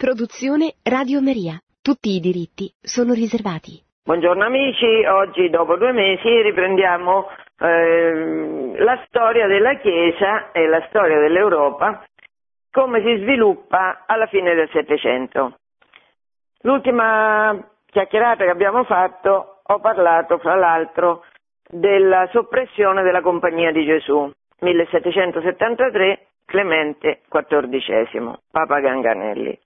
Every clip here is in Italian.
Produzione Radio Maria. Tutti i diritti sono riservati. Buongiorno amici, oggi dopo due mesi riprendiamo eh, la storia della Chiesa e la storia dell'Europa, come si sviluppa alla fine del Settecento. L'ultima chiacchierata che abbiamo fatto ho parlato fra l'altro della soppressione della Compagnia di Gesù, 1773, Clemente XIV, Papa Ganganelli.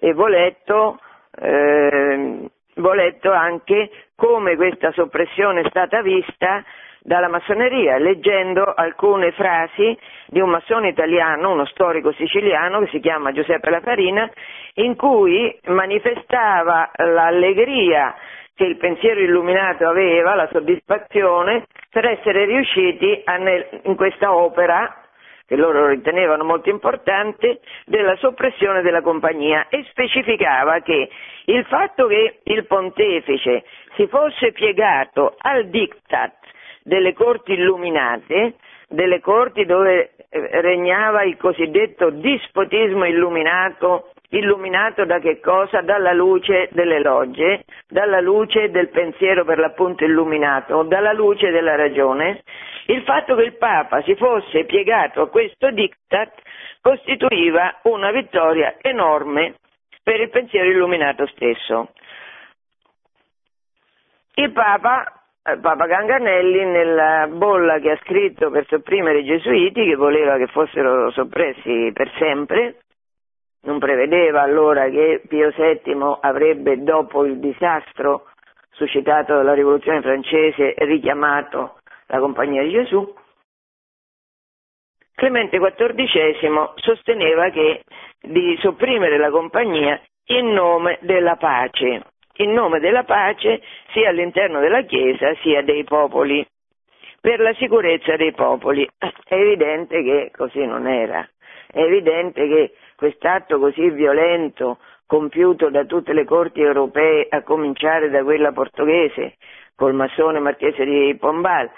E ho letto, eh, ho letto anche come questa soppressione è stata vista dalla massoneria, leggendo alcune frasi di un massone italiano, uno storico siciliano che si chiama Giuseppe La Farina, in cui manifestava l'allegria che il pensiero illuminato aveva, la soddisfazione per essere riusciti a, in questa opera che loro ritenevano molto importante, della soppressione della compagnia e specificava che il fatto che il pontefice si fosse piegato al diktat delle corti illuminate, delle corti dove eh, regnava il cosiddetto dispotismo illuminato, illuminato da che cosa? Dalla luce delle logge, dalla luce del pensiero per l'appunto illuminato, dalla luce della ragione, il fatto che il Papa si fosse piegato a questo diktat costituiva una vittoria enorme per il pensiero illuminato stesso. Il Papa, eh, Papa Ganganelli, nella bolla che ha scritto per sopprimere i gesuiti, che voleva che fossero soppressi per sempre, non prevedeva allora che Pio VII avrebbe, dopo il disastro suscitato dalla rivoluzione francese, richiamato la Compagnia di Gesù, Clemente XIV sosteneva che di sopprimere la compagnia in nome della pace, in nome della pace sia all'interno della Chiesa sia dei popoli, per la sicurezza dei popoli. È evidente che così non era, è evidente che quest'atto così violento compiuto da tutte le corti europee, a cominciare da quella portoghese, col massone marchese di Pombal,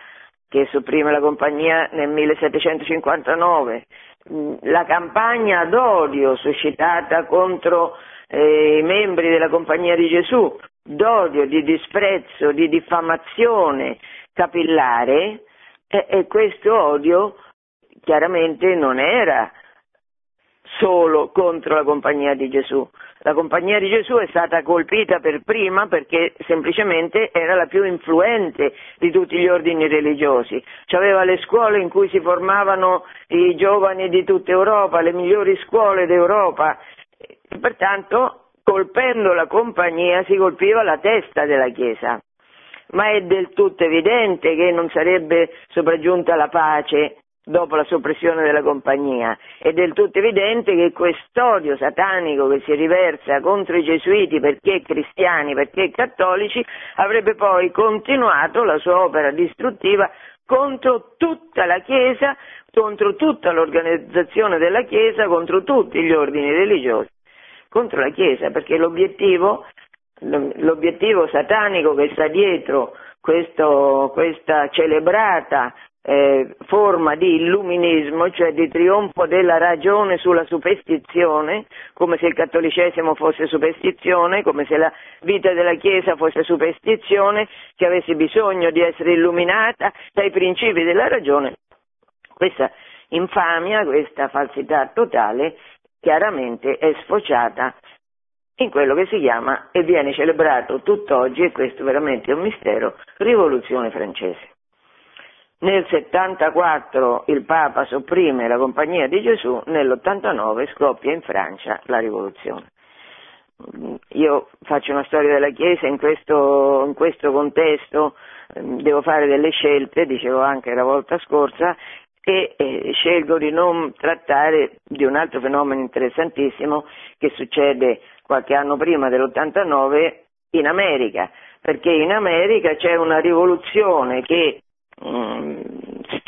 che sopprime la compagnia nel 1759, mm, la campagna d'odio suscitata contro eh, i membri della Compagnia di Gesù, d'odio, di disprezzo, di diffamazione capillare, e, e questo odio chiaramente non era solo contro la Compagnia di Gesù, la Compagnia di Gesù è stata colpita per prima perché semplicemente era la più influente di tutti gli ordini religiosi. C'aveva le scuole in cui si formavano i giovani di tutta Europa, le migliori scuole d'Europa. E pertanto, colpendo la Compagnia, si colpiva la testa della Chiesa. Ma è del tutto evidente che non sarebbe sopraggiunta la pace dopo la soppressione della compagnia. È del tutto evidente che quest'odio satanico che si riversa contro i gesuiti perché cristiani, perché cattolici, avrebbe poi continuato la sua opera distruttiva contro tutta la Chiesa, contro tutta l'organizzazione della Chiesa, contro tutti gli ordini religiosi, contro la Chiesa, perché l'obiettivo, l'obiettivo satanico che sta dietro questo, questa celebrata eh, forma di illuminismo, cioè di trionfo della ragione sulla superstizione, come se il cattolicesimo fosse superstizione, come se la vita della Chiesa fosse superstizione, che avesse bisogno di essere illuminata dai principi della ragione. Questa infamia, questa falsità totale, chiaramente è sfociata in quello che si chiama e viene celebrato tutt'oggi, e questo veramente è un mistero, rivoluzione francese. Nel 74 il Papa sopprime la Compagnia di Gesù, nell'89 scoppia in Francia la rivoluzione. Io faccio una storia della Chiesa in questo, in questo contesto, ehm, devo fare delle scelte, dicevo anche la volta scorsa, e eh, scelgo di non trattare di un altro fenomeno interessantissimo che succede qualche anno prima dell'89 in America, perché in America c'è una rivoluzione che Mm,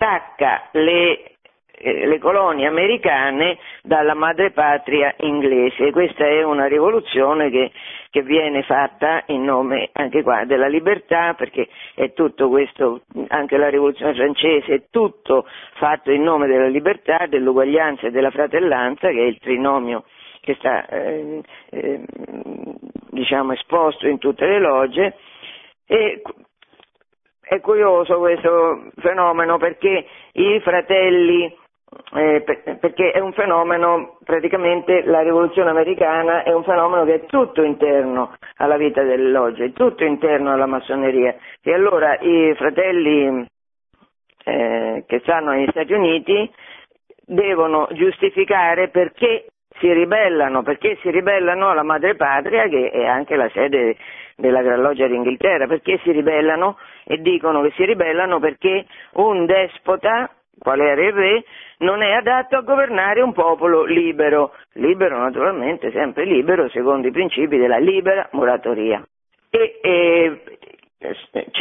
stacca le, eh, le, colonie americane dalla madrepatria inglese. Questa è una rivoluzione che, che, viene fatta in nome anche qua della libertà, perché è tutto questo, anche la rivoluzione francese, è tutto fatto in nome della libertà, dell'uguaglianza e della fratellanza, che è il trinomio che sta eh, eh, diciamo esposto in tutte le logge e è curioso questo fenomeno perché i fratelli eh, perché è un fenomeno, praticamente la rivoluzione americana è un fenomeno che è tutto interno alla vita delle logge, tutto interno alla massoneria. E allora i fratelli eh, che stanno negli Stati Uniti devono giustificare perché si ribellano, perché si ribellano alla madrepatria che è anche la sede della Gran Loggia d'Inghilterra, perché si ribellano e dicono che si ribellano perché un despota qual era il re, non è adatto a governare un popolo libero, libero naturalmente, sempre libero secondo i principi della libera moratoria. E, e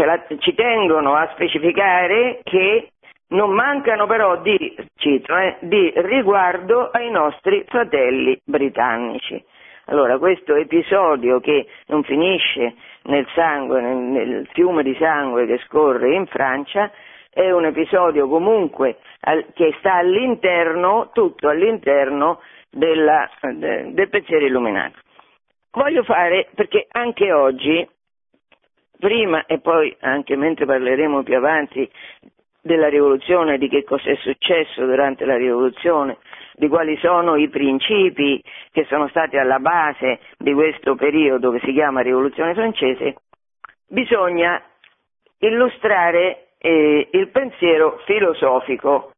la, ci tengono a specificare che non mancano però di, cito, eh, di riguardo ai nostri fratelli britannici. Allora, questo episodio che non finisce nel sangue, nel, nel fiume di sangue che scorre in Francia, è un episodio comunque al, che sta all'interno, tutto all'interno della, de, del pensiero illuminato. Voglio fare, perché anche oggi, prima e poi anche mentre parleremo più avanti della rivoluzione, di che cosa è successo durante la rivoluzione, di quali sono i principi che sono stati alla base di questo periodo che si chiama rivoluzione francese, bisogna illustrare eh, il pensiero filosofico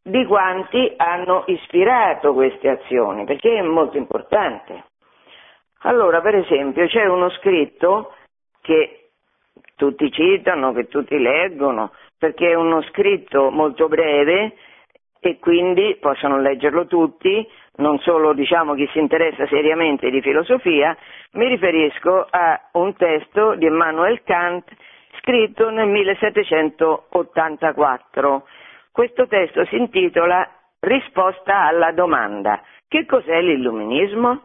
di quanti hanno ispirato queste azioni, perché è molto importante. Allora, per esempio, c'è uno scritto che tutti citano, che tutti leggono, perché è uno scritto molto breve e quindi possono leggerlo tutti, non solo diciamo, chi si interessa seriamente di filosofia, mi riferisco a un testo di Emmanuel Kant scritto nel 1784. Questo testo si intitola Risposta alla domanda. Che cos'è l'illuminismo?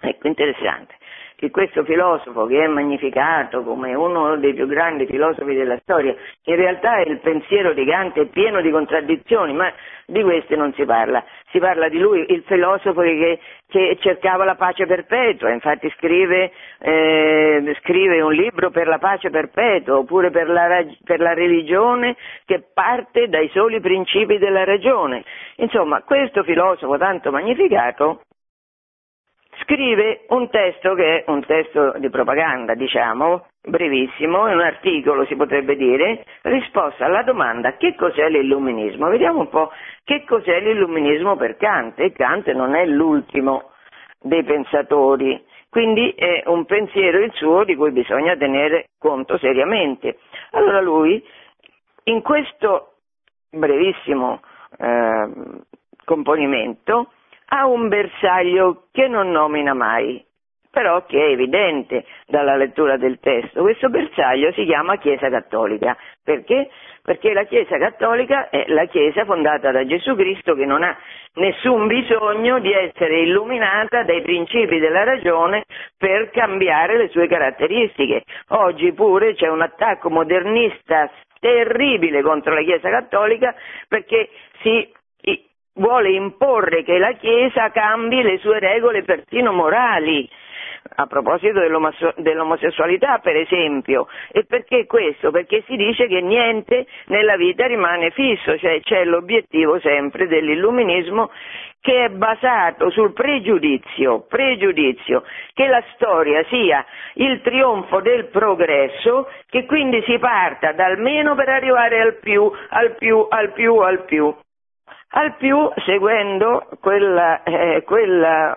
Ecco, interessante che questo filosofo che è magnificato come uno dei più grandi filosofi della storia, in realtà il pensiero di Kant è pieno di contraddizioni, ma di queste non si parla. Si parla di lui, il filosofo che, che cercava la pace perpetua, infatti scrive, eh, scrive, un libro per la pace perpetua, oppure per la, per la religione che parte dai soli principi della ragione. Insomma, questo filosofo tanto magnificato scrive un testo che è un testo di propaganda, diciamo, brevissimo, un articolo si potrebbe dire, risposta alla domanda che cos'è l'illuminismo. Vediamo un po' che cos'è l'illuminismo per Kant e Kant non è l'ultimo dei pensatori, quindi è un pensiero il suo di cui bisogna tenere conto seriamente. Allora lui in questo brevissimo eh, componimento ha un bersaglio che non nomina mai, però che è evidente dalla lettura del testo. Questo bersaglio si chiama Chiesa Cattolica. Perché? Perché la Chiesa Cattolica è la Chiesa fondata da Gesù Cristo che non ha nessun bisogno di essere illuminata dai principi della ragione per cambiare le sue caratteristiche. Oggi pure c'è un attacco modernista terribile contro la Chiesa Cattolica perché si vuole imporre che la Chiesa cambi le sue regole persino morali. A proposito dell'omosessualità, per esempio, e perché questo? Perché si dice che niente nella vita rimane fisso, cioè c'è l'obiettivo sempre dell'illuminismo che è basato sul pregiudizio, pregiudizio, che la storia sia il trionfo del progresso, che quindi si parta dal meno per arrivare al più, al più, al più, al più al più seguendo quella, eh, quella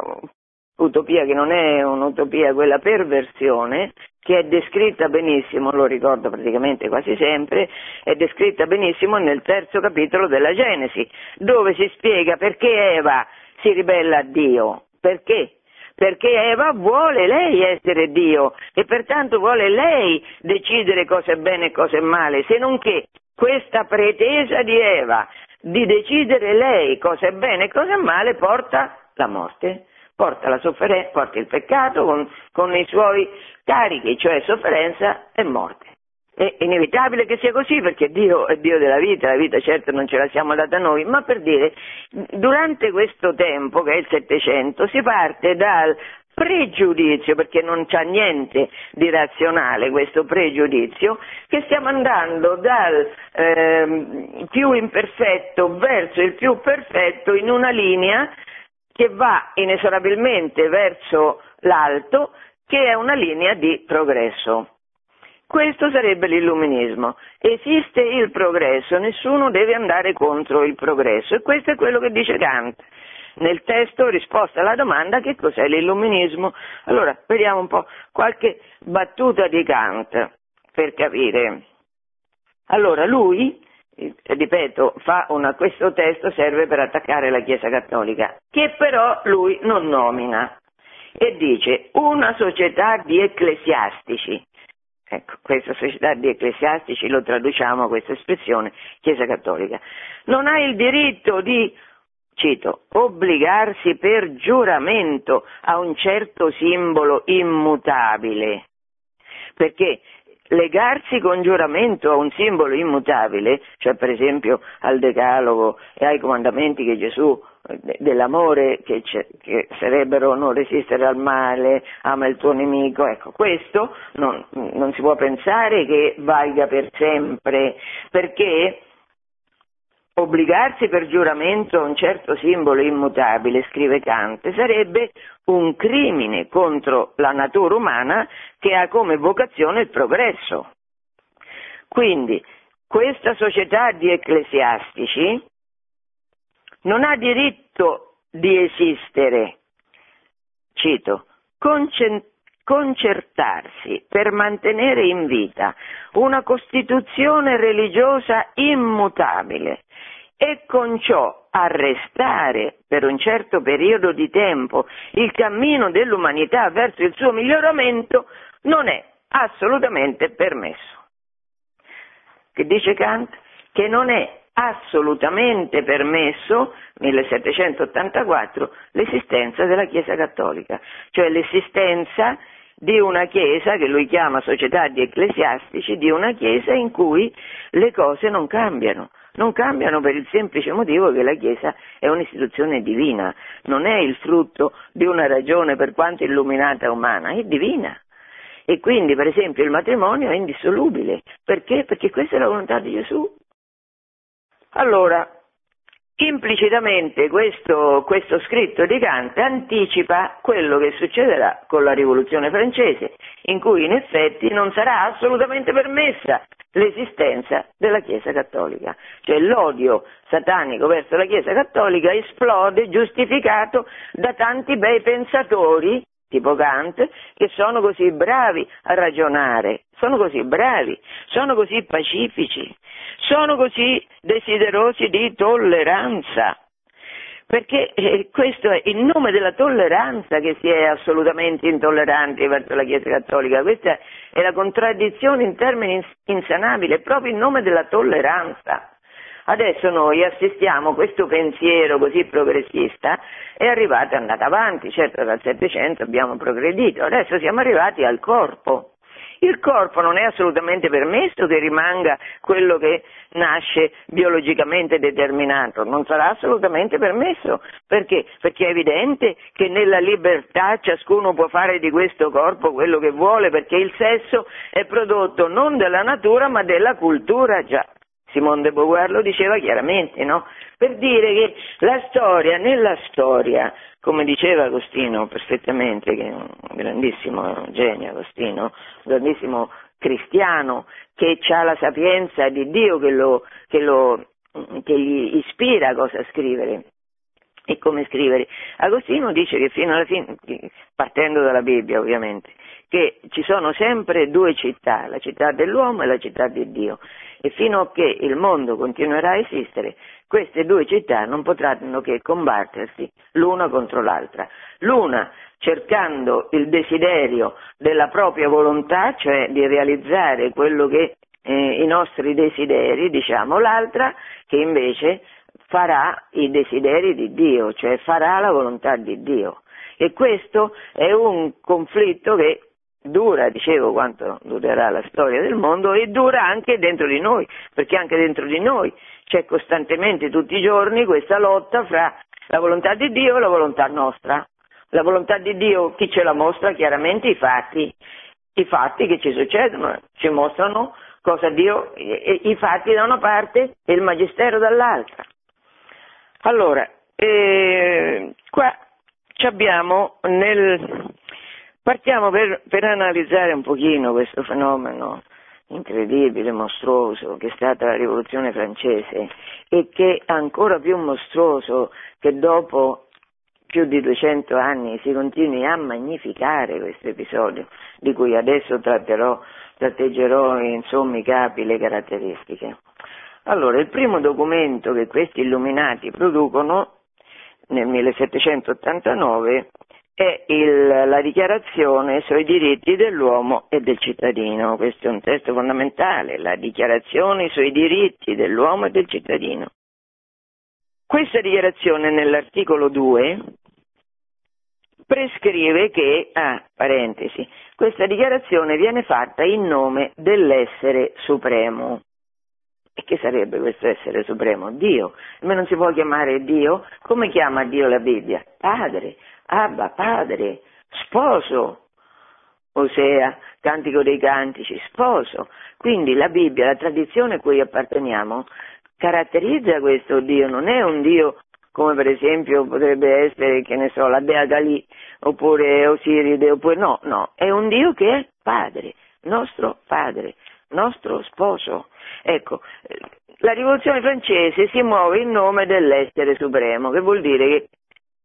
utopia che non è un'utopia, quella perversione che è descritta benissimo, lo ricordo praticamente quasi sempre, è descritta benissimo nel terzo capitolo della Genesi, dove si spiega perché Eva si ribella a Dio. Perché? Perché Eva vuole lei essere Dio e pertanto vuole lei decidere cosa è bene e cosa è male, se non che questa pretesa di Eva di decidere lei cosa è bene e cosa è male porta la morte, porta la sofferenza, porta il peccato con, con i suoi carichi, cioè sofferenza e morte. è inevitabile che sia così perché Dio è Dio della vita, la vita certo non ce la siamo data noi, ma per dire, durante questo tempo, che è il Settecento, si parte dal pregiudizio, perché non c'è niente di razionale questo pregiudizio, che stiamo andando dal eh, più imperfetto verso il più perfetto in una linea che va inesorabilmente verso l'alto, che è una linea di progresso. Questo sarebbe l'illuminismo. Esiste il progresso, nessuno deve andare contro il progresso e questo è quello che dice Kant nel testo risposta alla domanda che cos'è l'illuminismo. Allora, vediamo un po' qualche battuta di Kant per capire. Allora, lui, ripeto, una, questo testo serve per attaccare la Chiesa Cattolica, che però lui non nomina e dice una società di ecclesiastici. Ecco, questa società di ecclesiastici lo traduciamo questa espressione, Chiesa Cattolica. Non ha il diritto di cito, obbligarsi per giuramento a un certo simbolo immutabile. Perché legarsi con giuramento a un simbolo immutabile, cioè per esempio al decalogo e ai comandamenti che Gesù dell'amore che, che, sarebbero non resistere al male, ama il tuo nemico, ecco, questo non, non si può pensare che valga per sempre, perché obbligarsi per giuramento a un certo simbolo immutabile, scrive Kant, sarebbe un crimine contro la natura umana che ha come vocazione il progresso. Quindi questa società di ecclesiastici non ha diritto di esistere, cito, concertarsi per mantenere in vita una costituzione religiosa immutabile e con ciò arrestare per un certo periodo di tempo il cammino dell'umanità verso il suo miglioramento non è assolutamente permesso. Che dice Kant? Che non è assolutamente permesso, 1784, l'esistenza della Chiesa Cattolica, cioè l'esistenza di una Chiesa che lui chiama società di ecclesiastici, di una Chiesa in cui le cose non cambiano, non cambiano per il semplice motivo che la Chiesa è un'istituzione divina, non è il frutto di una ragione per quanto illuminata umana, è divina. E quindi, per esempio, il matrimonio è indissolubile. Perché? Perché questa è la volontà di Gesù. Allora, implicitamente questo, questo, scritto di Kant anticipa quello che succederà con la rivoluzione francese, in cui in effetti non sarà assolutamente permessa l'esistenza della Chiesa Cattolica, cioè l'odio satanico verso la Chiesa Cattolica esplode giustificato da tanti bei pensatori tipo Kant, che sono così bravi a ragionare, sono così bravi, sono così pacifici, sono così desiderosi di tolleranza. Perché eh, questo è in nome della tolleranza che si è assolutamente intolleranti verso la Chiesa Cattolica, questa è la contraddizione in termini insanabili, proprio in nome della tolleranza. Adesso noi assistiamo, questo pensiero così progressista è arrivato, è andato avanti, certo dal Settecento abbiamo progredito, adesso siamo arrivati al corpo. Il corpo non è assolutamente permesso che rimanga quello che nasce biologicamente determinato, non sarà assolutamente permesso. Perché? Perché è evidente che nella libertà ciascuno può fare di questo corpo quello che vuole, perché il sesso è prodotto non della natura ma della cultura già. Simone de Beauvoir lo diceva chiaramente, no? Per dire che la storia, nella storia, come diceva Agostino perfettamente, che è un grandissimo genio Agostino, un grandissimo cristiano, che ha la sapienza di Dio che, lo, che, lo, che gli ispira cosa scrivere e come scrivere. Agostino dice che fino alla fine, partendo dalla Bibbia ovviamente, che ci sono sempre due città, la città dell'uomo e la città di Dio e fino a che il mondo continuerà a esistere, queste due città non potranno che combattersi l'una contro l'altra. L'una cercando il desiderio della propria volontà, cioè di realizzare quello che eh, i nostri desideri, diciamo, l'altra che invece farà i desideri di Dio, cioè farà la volontà di Dio. E questo è un conflitto che dura, dicevo, quanto durerà la storia del mondo e dura anche dentro di noi, perché anche dentro di noi c'è costantemente tutti i giorni questa lotta fra la volontà di Dio e la volontà nostra. La volontà di Dio chi ce la mostra? Chiaramente i fatti, i fatti che ci succedono, ci mostrano cosa Dio, i fatti da una parte e il magistero dall'altra. Allora, eh, qua abbiamo nel, partiamo per, per analizzare un pochino questo fenomeno incredibile, mostruoso, che è stata la rivoluzione francese e che è ancora più mostruoso che dopo più di 200 anni si continui a magnificare questo episodio, di cui adesso tratterò, tratteggerò in sommi capi le caratteristiche. Allora, il primo documento che questi illuminati producono nel 1789 è il, la dichiarazione sui diritti dell'uomo e del cittadino. Questo è un testo fondamentale, la dichiarazione sui diritti dell'uomo e del cittadino. Questa dichiarazione nell'articolo 2 prescrive che, ah, parentesi, questa dichiarazione viene fatta in nome dell'essere supremo. E che sarebbe questo essere supremo? Dio. Ma non si può chiamare Dio? Come chiama Dio la Bibbia? Padre. Abba, padre, sposo, Osea, Cantico dei Cantici, sposo. Quindi la Bibbia, la tradizione a cui apparteniamo, caratterizza questo Dio, non è un Dio come per esempio potrebbe essere, che ne so, la Dea Galì, oppure Osiride, oppure no, no, è un Dio che è padre, nostro padre, nostro sposo. Ecco, la rivoluzione francese si muove in nome dell'essere supremo, che vuol dire che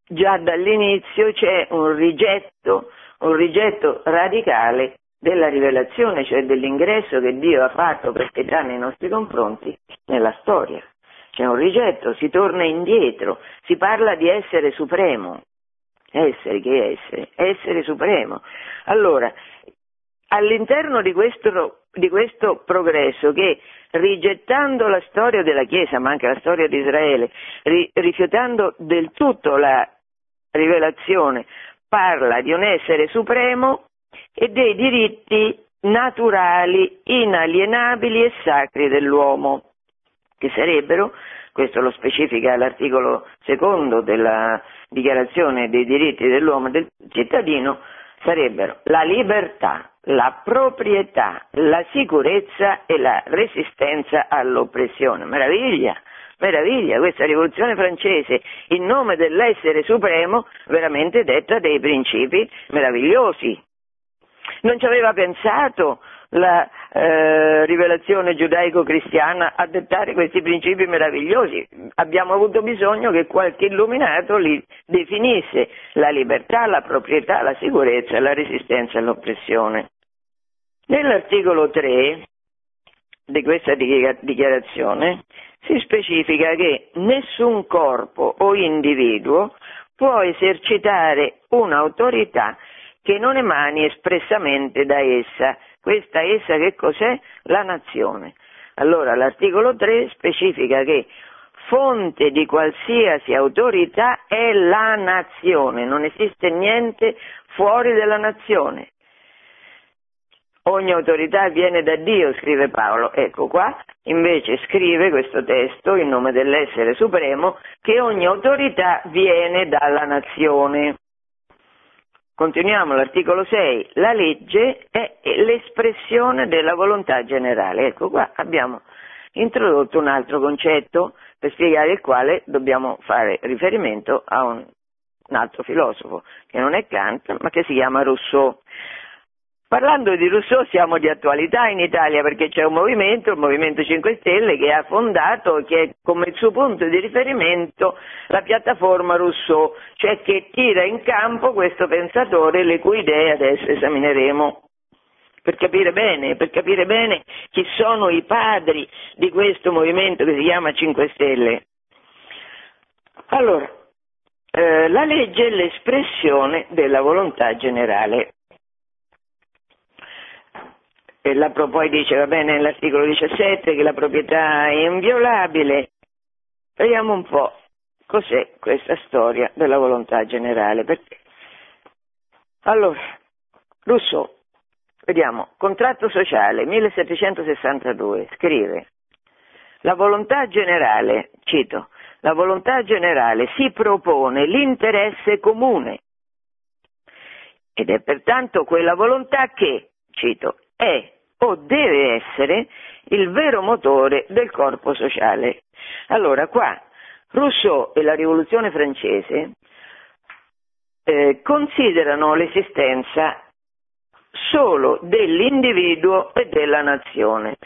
già dall'inizio c'è un rigetto, un rigetto radicale della rivelazione, cioè dell'ingresso che Dio ha fatto per pietà nei nostri confronti nella storia. C'è un rigetto, si torna indietro, si parla di essere supremo. Essere, che essere? Essere supremo. Allora, all'interno di questo, di questo progresso che rigettando la storia della Chiesa, ma anche la storia di Israele, ri, rifiutando del tutto la rivelazione, parla di un essere supremo e dei diritti naturali, inalienabili e sacri dell'uomo, che sarebbero, questo lo specifica l'articolo secondo della dichiarazione dei diritti dell'uomo e del cittadino, sarebbero la libertà, la proprietà, la sicurezza e la resistenza all'oppressione. Meraviglia! Meraviglia, questa rivoluzione francese, in nome dell'essere supremo, veramente detta dei principi meravigliosi. Non ci aveva pensato la eh, rivelazione giudaico-cristiana a dettare questi principi meravigliosi. Abbiamo avuto bisogno che qualche illuminato li definisse la libertà, la proprietà, la sicurezza, la resistenza all'oppressione. Nell'articolo 3 di questa dichiarazione si specifica che nessun corpo o individuo può esercitare un'autorità che non emani espressamente da essa. Questa essa che cos'è? La nazione. Allora l'articolo 3 specifica che fonte di qualsiasi autorità è la nazione, non esiste niente fuori della nazione. Ogni autorità viene da Dio, scrive Paolo. Ecco qua, invece scrive questo testo in nome dell'essere supremo che ogni autorità viene dalla nazione. Continuiamo l'articolo 6. La legge è l'espressione della volontà generale. Ecco qua abbiamo introdotto un altro concetto per spiegare il quale dobbiamo fare riferimento a un, un altro filosofo che non è Kant ma che si chiama Rousseau. Parlando di Rousseau siamo di attualità in Italia perché c'è un movimento, il Movimento 5 Stelle, che ha fondato, che è come suo punto di riferimento, la piattaforma Rousseau, cioè che tira in campo questo pensatore le cui idee adesso esamineremo. Per capire bene, per capire bene chi sono i padri di questo movimento che si chiama 5 Stelle. Allora, eh, la legge è l'espressione della volontà generale. La, poi dice, va bene, nell'articolo 17 che la proprietà è inviolabile. Vediamo un po' cos'è questa storia della volontà generale. Perché? Allora, Rousseau Vediamo, contratto sociale 1762, scrive, la volontà generale, cito, la volontà generale si propone l'interesse comune ed è pertanto quella volontà che, cito, è o deve essere il vero motore del corpo sociale. Allora qua Rousseau e la rivoluzione francese eh, considerano l'esistenza solo dell'individuo e della nazione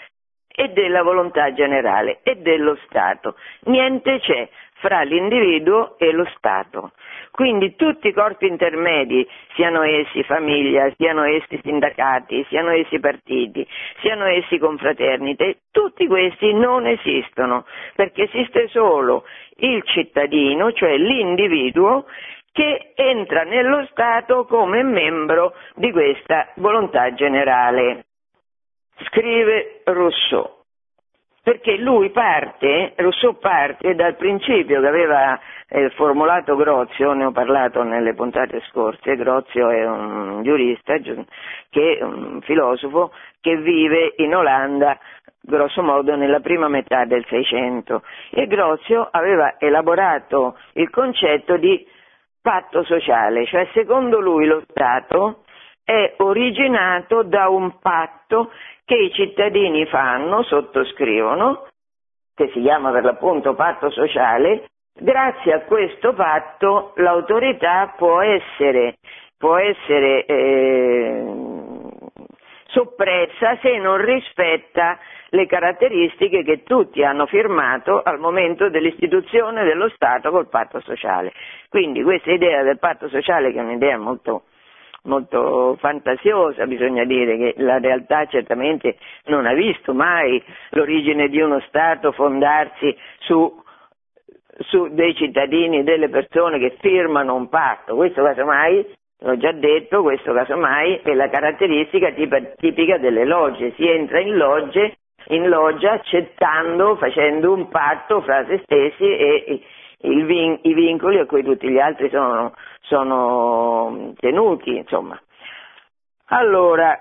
e della volontà generale e dello Stato. Niente c'è fra l'individuo e lo Stato. Quindi tutti i corpi intermedi, siano essi famiglia, siano essi sindacati, siano essi partiti, siano essi confraternite, tutti questi non esistono, perché esiste solo il cittadino, cioè l'individuo, che entra nello Stato come membro di questa volontà generale. Scrive Rousseau. Perché lui parte, Rousseau parte dal principio che aveva eh, formulato Grozio, ne ho parlato nelle puntate scorse, Grozio è un giurista, che, un filosofo che vive in Olanda grosso modo nella prima metà del Seicento. E Grozio aveva elaborato il concetto di patto sociale, cioè secondo lui lo Stato è originato da un patto che i cittadini fanno, sottoscrivono, che si chiama per l'appunto patto sociale, grazie a questo patto l'autorità può essere, può essere eh, soppressa se non rispetta le caratteristiche che tutti hanno firmato al momento dell'istituzione dello Stato col patto sociale. Quindi questa idea del patto sociale, che è un'idea molto molto fantasiosa, bisogna dire che la realtà certamente non ha visto mai l'origine di uno Stato fondarsi su, su dei cittadini, delle persone che firmano un patto, questo casomai, l'ho già detto, questo casomai è la caratteristica tipica delle logge, si entra in logge, in loggia accettando, facendo un patto fra se stessi e vin- i vincoli a cui tutti gli altri sono, sono tenuti, insomma. Allora,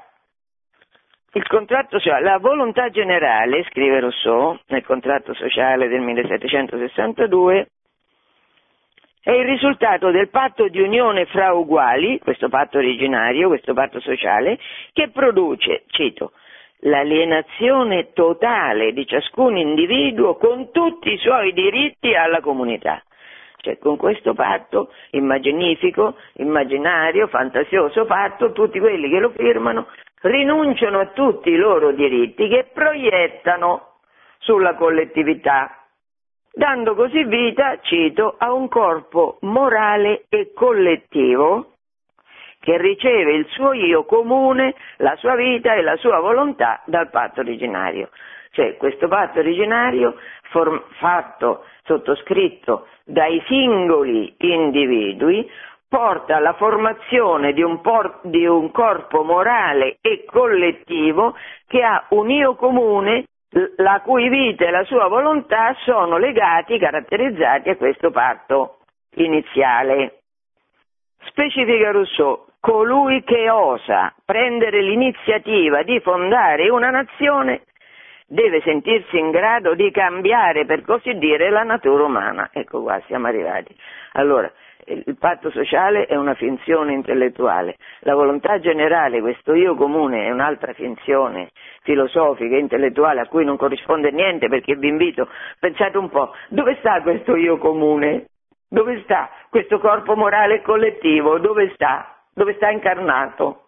il contratto sociale, la volontà generale, scrive Rousseau nel contratto sociale del 1762, è il risultato del patto di unione fra uguali, questo patto originario, questo patto sociale, che produce, cito, l'alienazione totale di ciascun individuo con tutti i suoi diritti alla comunità. Cioè, con questo patto immaginifico, immaginario, fantasioso patto, tutti quelli che lo firmano rinunciano a tutti i loro diritti che proiettano sulla collettività, dando così vita, cito, a un corpo morale e collettivo che riceve il suo io comune, la sua vita e la sua volontà dal patto originario. Cioè questo patto originario form- fatto, sottoscritto dai singoli individui, porta alla formazione di un, por- di un corpo morale e collettivo che ha un io comune la cui vita e la sua volontà sono legati, caratterizzati a questo patto iniziale. Specifica Rousseau, colui che osa prendere l'iniziativa di fondare una nazione deve sentirsi in grado di cambiare, per così dire, la natura umana. Ecco qua, siamo arrivati. Allora, il patto sociale è una finzione intellettuale, la volontà generale, questo io comune, è un'altra finzione filosofica, intellettuale, a cui non corrisponde niente, perché vi invito, pensate un po', dove sta questo io comune? Dove sta questo corpo morale collettivo? Dove sta? Dove sta incarnato.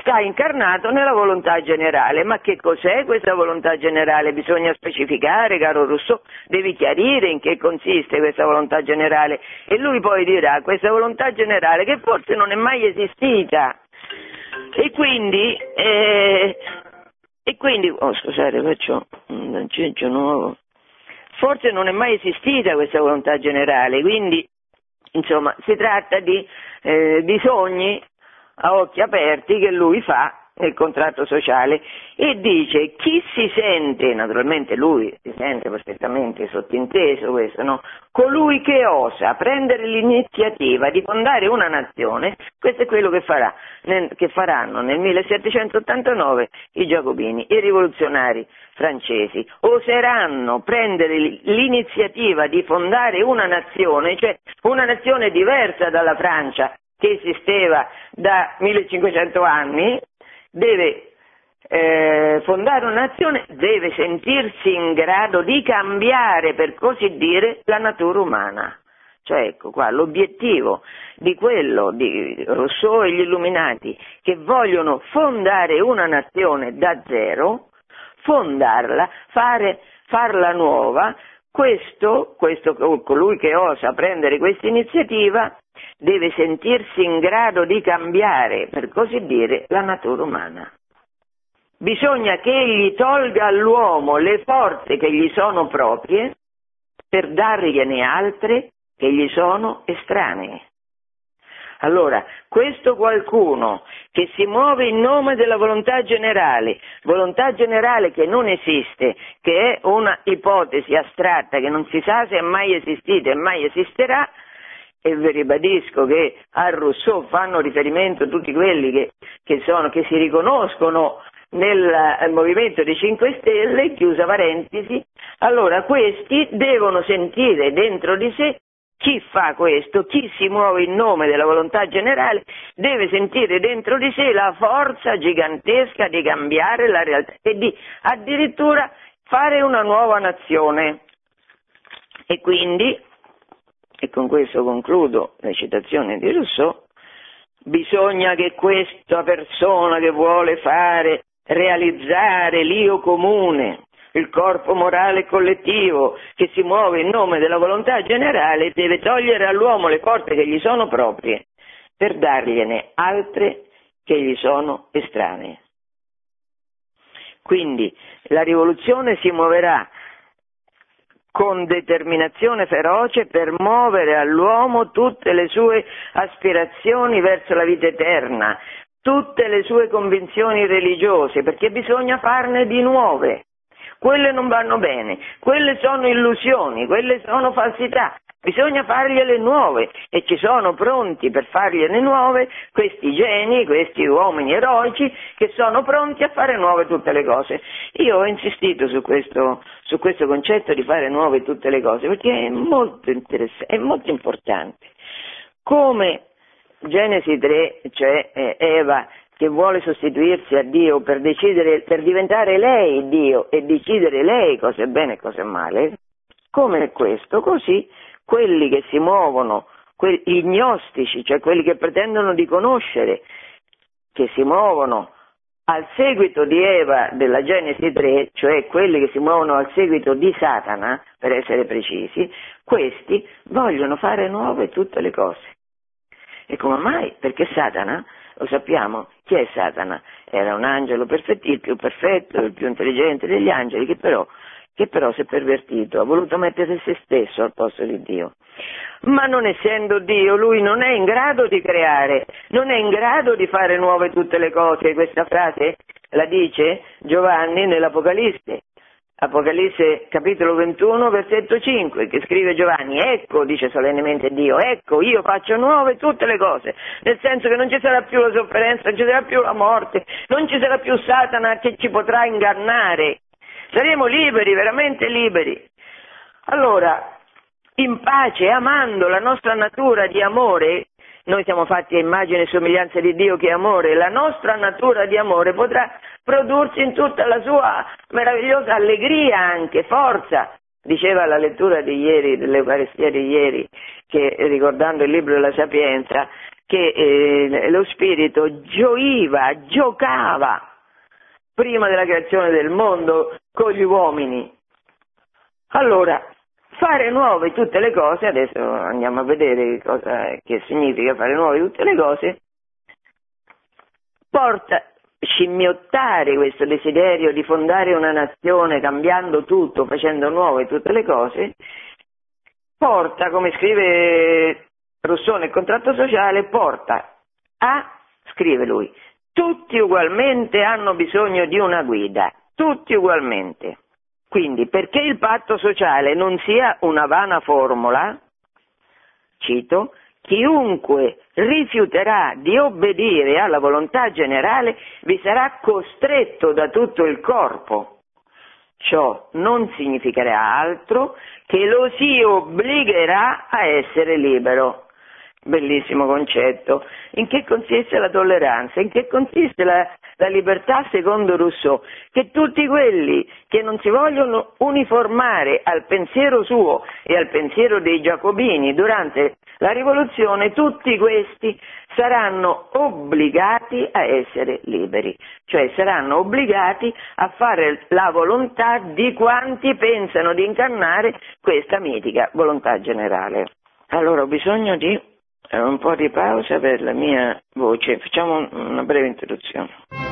Sta incarnato nella volontà generale, ma che cos'è questa volontà generale? Bisogna specificare, caro Rousseau, devi chiarire in che consiste questa volontà generale e lui poi dirà questa volontà generale che forse non è mai esistita e quindi, eh, e quindi oh, scusate faccio un aggeggio nuovo, forse non è mai esistita questa volontà generale, quindi insomma si tratta di eh, di sogni a occhi aperti che lui fa nel contratto sociale e dice chi si sente, naturalmente lui si sente perfettamente sottinteso questo, no? colui che osa prendere l'iniziativa di fondare una nazione, questo è quello che, farà, che faranno nel 1789 i giacobini, i rivoluzionari francesi, oseranno prendere l'iniziativa di fondare una nazione, cioè una nazione diversa dalla Francia che esisteva da 1500 anni, deve eh, fondare una nazione, deve sentirsi in grado di cambiare, per così dire, la natura umana. Cioè, ecco qua, l'obiettivo di quello di Rousseau e gli illuminati che vogliono fondare una nazione da zero, fondarla, fare, farla nuova, questo, questo, colui che osa prendere questa iniziativa deve sentirsi in grado di cambiare, per così dire, la natura umana. Bisogna che egli tolga all'uomo le forze che gli sono proprie per dargliene altre che gli sono estranee. Allora, questo qualcuno che si muove in nome della volontà generale, volontà generale che non esiste, che è una ipotesi astratta che non si sa se è mai esistita e mai esisterà, e vi ribadisco che a Rousseau fanno riferimento tutti quelli che, che, sono, che si riconoscono nel movimento dei 5 Stelle, chiusa parentesi, allora questi devono sentire dentro di sé chi fa questo, chi si muove in nome della volontà generale, deve sentire dentro di sé la forza gigantesca di cambiare la realtà e di addirittura fare una nuova nazione. E quindi e con questo concludo la citazione di Rousseau, bisogna che questa persona che vuole fare, realizzare l'io comune, il corpo morale collettivo che si muove in nome della volontà generale, deve togliere all'uomo le forze che gli sono proprie per dargliene altre che gli sono estranee. Quindi la rivoluzione si muoverà con determinazione feroce per muovere all'uomo tutte le sue aspirazioni verso la vita eterna, tutte le sue convinzioni religiose, perché bisogna farne di nuove. Quelle non vanno bene, quelle sono illusioni, quelle sono falsità, Bisogna fargliele nuove e ci sono pronti per fargliele nuove questi geni, questi uomini eroici che sono pronti a fare nuove tutte le cose. Io ho insistito su questo, su questo concetto di fare nuove tutte le cose perché è molto interessante, è molto importante. Come Genesi 3, cioè eh, Eva che vuole sostituirsi a Dio per, decidere, per diventare lei Dio e decidere lei cosa è bene e cosa è male, come questo, così quelli che si muovono, gli gnostici, cioè quelli che pretendono di conoscere, che si muovono al seguito di Eva della Genesi 3, cioè quelli che si muovono al seguito di Satana, per essere precisi, questi vogliono fare nuove tutte le cose. E come mai? Perché Satana, lo sappiamo, chi è Satana? Era un angelo perfetto, il più perfetto, il più intelligente degli angeli, che però che però si è pervertito, ha voluto mettere se stesso al posto di Dio. Ma non essendo Dio, lui non è in grado di creare, non è in grado di fare nuove tutte le cose. Questa frase la dice Giovanni nell'Apocalisse. Apocalisse capitolo 21 versetto 5 che scrive Giovanni, ecco, dice solennemente Dio, ecco io faccio nuove tutte le cose, nel senso che non ci sarà più la sofferenza, non ci sarà più la morte, non ci sarà più Satana che ci potrà ingannare, saremo liberi, veramente liberi. Allora, in pace, amando la nostra natura di amore, noi siamo fatti a immagine e somiglianza di Dio che è amore, la nostra natura di amore potrà prodursi in tutta la sua meravigliosa allegria anche, forza. Diceva la lettura di ieri, dell'Eucaristia di ieri, che ricordando il libro della Sapienza, che eh, lo Spirito gioiva, giocava prima della creazione del mondo con gli uomini. Allora, fare nuove tutte le cose, adesso andiamo a vedere cosa, che significa fare nuove tutte le cose, porta scimmiottare questo desiderio di fondare una nazione cambiando tutto, facendo nuove tutte le cose, porta, come scrive Rousseau nel contratto sociale, porta a, scrive lui, tutti ugualmente hanno bisogno di una guida, tutti ugualmente. Quindi perché il patto sociale non sia una vana formula, cito, chiunque rifiuterà di obbedire alla volontà generale vi sarà costretto da tutto il corpo. Ciò non significherà altro che lo si obbligherà a essere libero. Bellissimo concetto. In che consiste la tolleranza? In che consiste la, la, libertà secondo Rousseau? Che tutti quelli che non si vogliono uniformare al pensiero suo e al pensiero dei giacobini durante la rivoluzione, tutti questi saranno obbligati a essere liberi, cioè saranno obbligati a fare la volontà di quanti pensano di incarnare questa mitica volontà generale. Allora ho bisogno di un po' di pausa per la mia voce, facciamo una breve introduzione.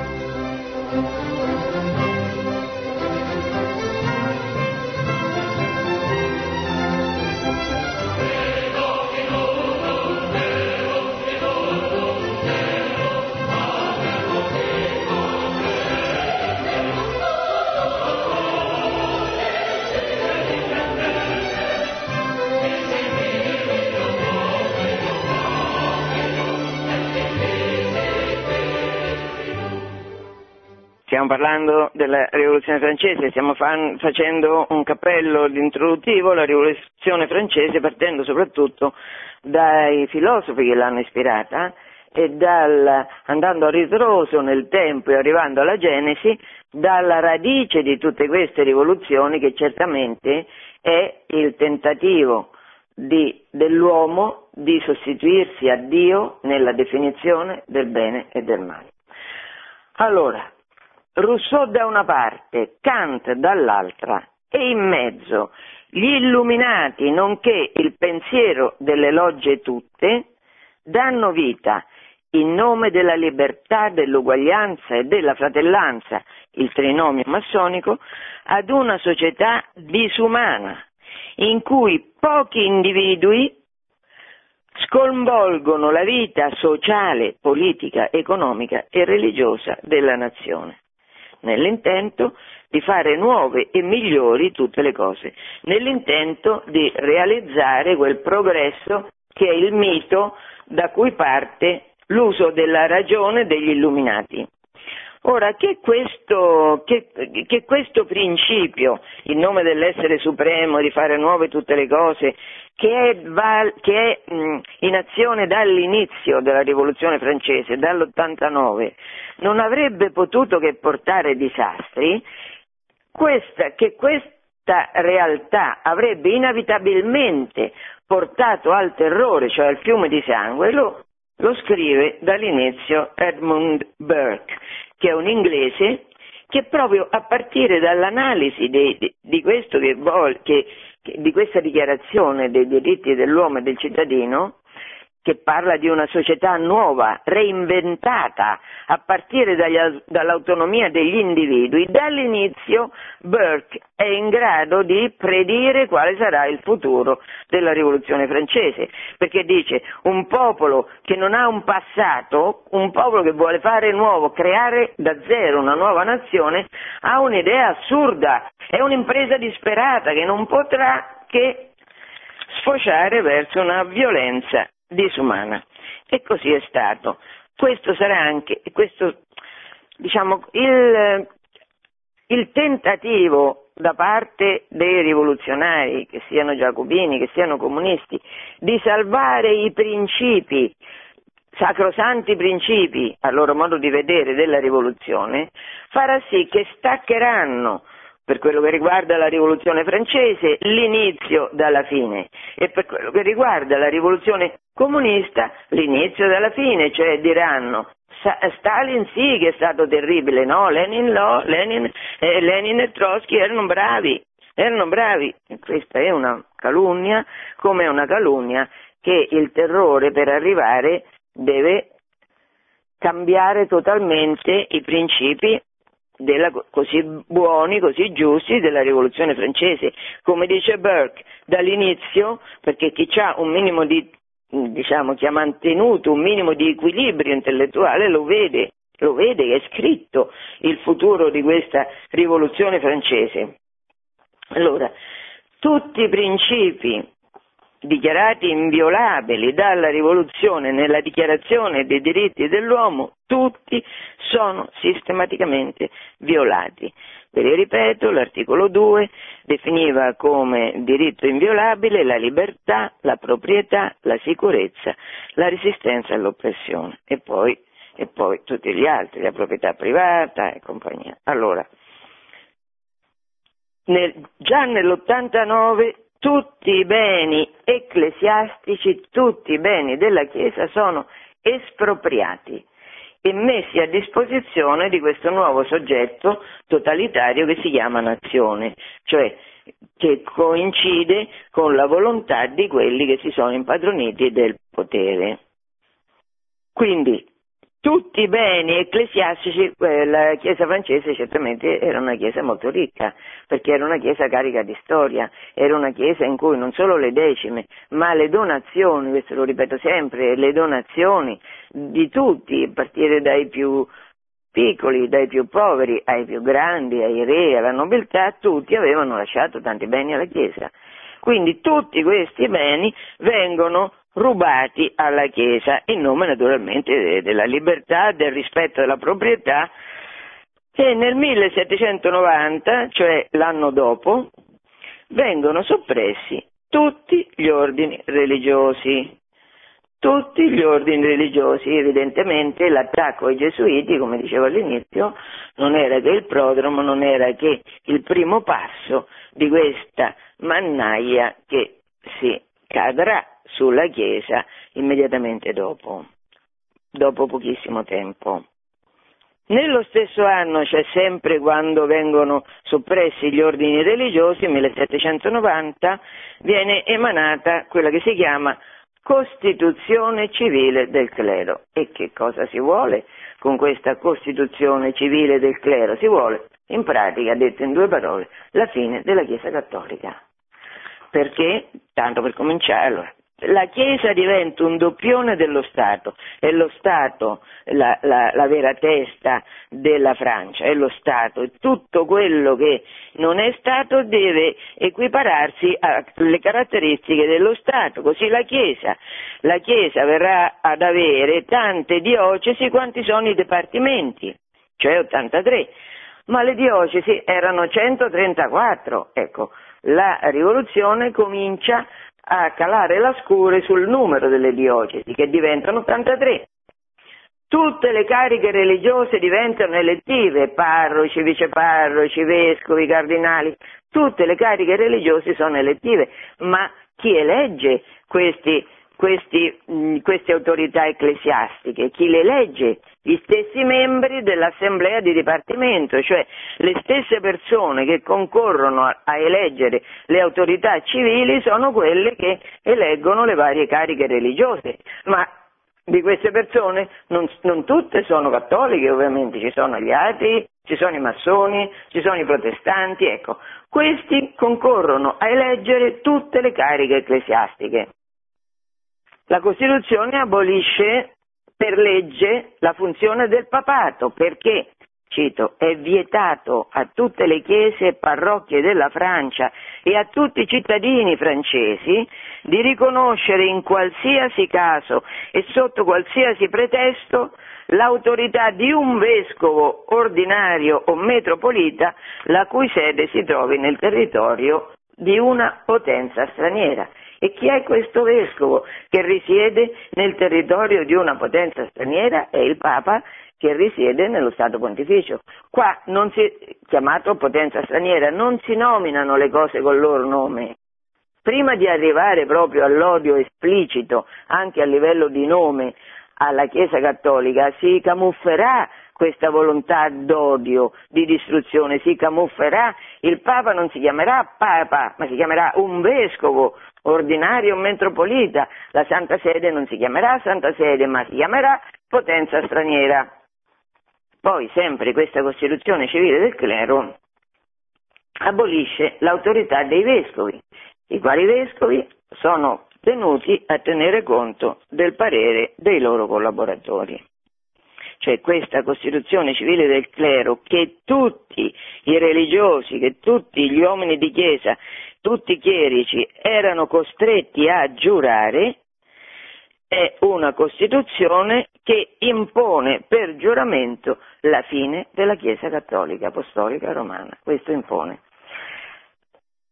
Stiamo parlando della rivoluzione francese, stiamo fan, facendo un cappello introduttivo alla rivoluzione francese partendo soprattutto dai filosofi che l'hanno ispirata e dal, andando a ritroso nel tempo e arrivando alla Genesi, dalla radice di tutte queste rivoluzioni che certamente è il tentativo di, dell'uomo di sostituirsi a Dio nella definizione del bene e del male. Allora, Rousseau da una parte, Kant dall'altra e in mezzo gli illuminati nonché il pensiero delle logge tutte danno vita in nome della libertà, dell'uguaglianza e della fratellanza, il trinomio massonico, ad una società disumana in cui pochi individui sconvolgono la vita sociale, politica, economica e religiosa della nazione nell'intento di fare nuove e migliori tutte le cose, nell'intento di realizzare quel progresso che è il mito da cui parte l'uso della ragione degli illuminati. Ora, che questo, che, che questo, principio, in nome dell'essere supremo, di fare nuove tutte le cose, che è, val, che è in azione dall'inizio della rivoluzione francese, dall'89, non avrebbe potuto che portare disastri, questa, che questa realtà avrebbe inevitabilmente portato al terrore, cioè al fiume di sangue, lo, lo scrive dall'inizio Edmund Burke, che è un inglese che proprio a partire dall'analisi di, di, di, che vol, che, di questa dichiarazione dei diritti dell'uomo e del cittadino che parla di una società nuova, reinventata a partire dagli, dall'autonomia degli individui, dall'inizio Burke è in grado di predire quale sarà il futuro della rivoluzione francese, perché dice un popolo che non ha un passato, un popolo che vuole fare nuovo, creare da zero una nuova nazione, ha un'idea assurda, è un'impresa disperata che non potrà che sfociare verso una violenza disumana. E così è stato. Questo sarà anche, questo, diciamo, il, il tentativo da parte dei rivoluzionari, che siano giacobini, che siano comunisti, di salvare i principi, sacrosanti principi, a loro modo di vedere, della rivoluzione, farà sì che staccheranno per quello che riguarda la rivoluzione francese, l'inizio dalla fine. E per quello che riguarda la rivoluzione comunista, l'inizio dalla fine, cioè diranno Stalin sì che è stato terribile, no, Lenin no, Lenin, eh, Lenin e Trotsky erano bravi, erano bravi, questa è una calunnia, come è una calunnia che il terrore per arrivare deve cambiare totalmente i principi della, così buoni, così giusti della rivoluzione francese. Come dice Burke, dall'inizio, perché chi ha un minimo di, diciamo, chi ha mantenuto un minimo di equilibrio intellettuale lo vede lo vede, è scritto il futuro di questa rivoluzione francese. Allora, tutti i principi dichiarati inviolabili dalla rivoluzione nella dichiarazione dei diritti dell'uomo, tutti sono sistematicamente violati. Ve li ripeto, l'articolo 2 definiva come diritto inviolabile la libertà, la proprietà, la sicurezza, la resistenza all'oppressione e poi, e poi tutti gli altri, la proprietà privata e compagnia. Allora, nel, già nell'89 tutti i beni ecclesiastici, tutti i beni della Chiesa sono espropriati e messi a disposizione di questo nuovo soggetto totalitario che si chiama nazione, cioè che coincide con la volontà di quelli che si sono impadroniti del potere. Quindi tutti i beni ecclesiastici, eh, la Chiesa francese certamente era una Chiesa molto ricca, perché era una Chiesa carica di storia, era una Chiesa in cui non solo le decime, ma le donazioni, questo lo ripeto sempre, le donazioni di tutti, a partire dai più piccoli, dai più poveri ai più grandi, ai re, alla nobiltà, tutti avevano lasciato tanti beni alla Chiesa. Quindi tutti questi beni vengono rubati alla Chiesa in nome naturalmente della libertà, del rispetto della proprietà e nel 1790, cioè l'anno dopo, vengono soppressi tutti gli ordini religiosi. Tutti gli ordini religiosi, evidentemente l'attacco ai gesuiti, come dicevo all'inizio, non era che il prodromo, non era che il primo passo di questa mannaia che si cadrà sulla Chiesa immediatamente dopo, dopo pochissimo tempo. Nello stesso anno, cioè sempre quando vengono soppressi gli ordini religiosi, 1790, viene emanata quella che si chiama Costituzione civile del clero. E che cosa si vuole con questa Costituzione civile del clero? Si vuole, in pratica, detto in due parole, la fine della Chiesa cattolica. Perché, tanto per cominciare, allora, la Chiesa diventa un doppione dello Stato, è lo Stato la, la, la, vera testa della Francia, è lo Stato e tutto quello che non è Stato deve equipararsi alle caratteristiche dello Stato, così la Chiesa, la Chiesa verrà ad avere tante diocesi quanti sono i dipartimenti, cioè 83, ma le diocesi erano 134, ecco, la rivoluzione comincia a calare la scure sul numero delle diocesi, che diventano 83. Tutte le cariche religiose diventano elettive, parroci, viceparroci, vescovi, cardinali, tutte le cariche religiose sono elettive, ma chi elegge questi questi, queste autorità ecclesiastiche, chi le elegge? Gli stessi membri dell'assemblea di dipartimento, cioè le stesse persone che concorrono a, a eleggere le autorità civili sono quelle che eleggono le varie cariche religiose, ma di queste persone non, non, tutte sono cattoliche, ovviamente ci sono gli atei, ci sono i massoni, ci sono i protestanti, ecco, questi concorrono a eleggere tutte le cariche ecclesiastiche. La Costituzione abolisce per legge la funzione del papato perché, cito, è vietato a tutte le chiese e parrocchie della Francia e a tutti i cittadini francesi di riconoscere in qualsiasi caso e sotto qualsiasi pretesto l'autorità di un vescovo ordinario o metropolita la cui sede si trovi nel territorio di una potenza straniera. E chi è questo vescovo che risiede nel territorio di una potenza straniera? È il Papa che risiede nello Stato Pontificio. Qua non si, chiamato potenza straniera, non si nominano le cose col loro nome. Prima di arrivare proprio all'odio esplicito, anche a livello di nome, alla Chiesa Cattolica, si camufferà questa volontà d'odio, di distruzione, si camufferà, il Papa non si chiamerà Papa, ma si chiamerà un vescovo ordinario metropolita, la Santa Sede non si chiamerà Santa Sede, ma si chiamerà potenza straniera. Poi sempre questa Costituzione civile del clero abolisce l'autorità dei vescovi, i quali vescovi sono tenuti a tenere conto del parere dei loro collaboratori. Cioè questa Costituzione civile del clero, che tutti i religiosi, che tutti gli uomini di Chiesa, tutti i chierici erano costretti a giurare, è una Costituzione che impone per giuramento la fine della Chiesa cattolica apostolica romana. Questo impone.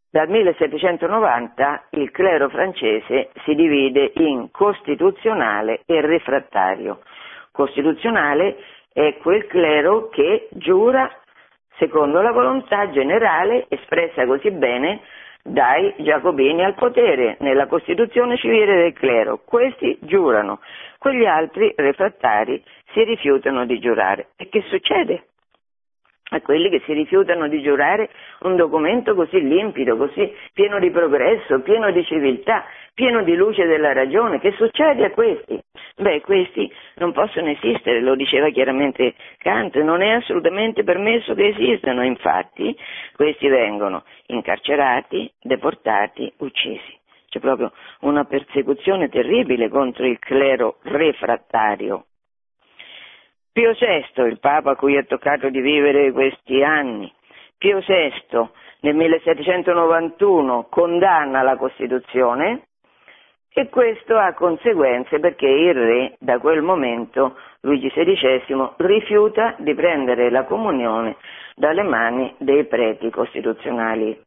Dal 1790 il clero francese si divide in costituzionale e refrattario. Costituzionale è quel clero che giura secondo la volontà generale espressa così bene dai giacobini al potere nella Costituzione civile del clero. Questi giurano, quegli altri refrattari si rifiutano di giurare. E che succede? A quelli che si rifiutano di giurare un documento così limpido, così pieno di progresso, pieno di civiltà, pieno di luce della ragione. Che succede a questi? Beh, questi non possono esistere, lo diceva chiaramente Kant, non è assolutamente permesso che esistano, infatti questi vengono incarcerati, deportati, uccisi. C'è proprio una persecuzione terribile contro il clero refrattario Pio VI, il Papa a cui è toccato di vivere questi anni, Pio VI nel 1791 condanna la Costituzione e questo ha conseguenze perché il re da quel momento, Luigi XVI, rifiuta di prendere la comunione dalle mani dei preti costituzionali.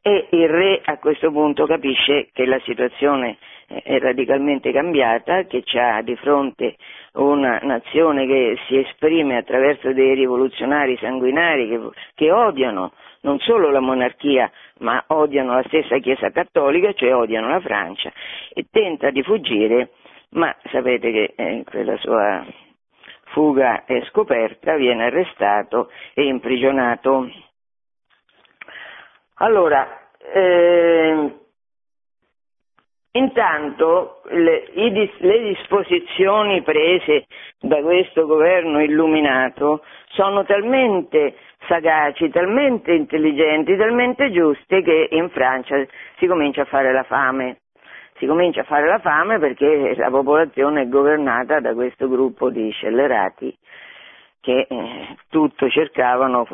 E il re a questo punto capisce che la situazione è radicalmente cambiata, che ha di fronte una nazione che si esprime attraverso dei rivoluzionari sanguinari che, che odiano non solo la monarchia ma odiano la stessa Chiesa cattolica, cioè odiano la Francia, e tenta di fuggire, ma sapete che eh, quella sua fuga è scoperta, viene arrestato e imprigionato. Allora, eh, Intanto le, i, le, disposizioni prese da questo governo illuminato sono talmente sagaci, talmente intelligenti, talmente giuste che in Francia si comincia a fare la fame. Si comincia a fare la fame perché la popolazione è governata da questo gruppo di scellerati che eh, tutto cercavano,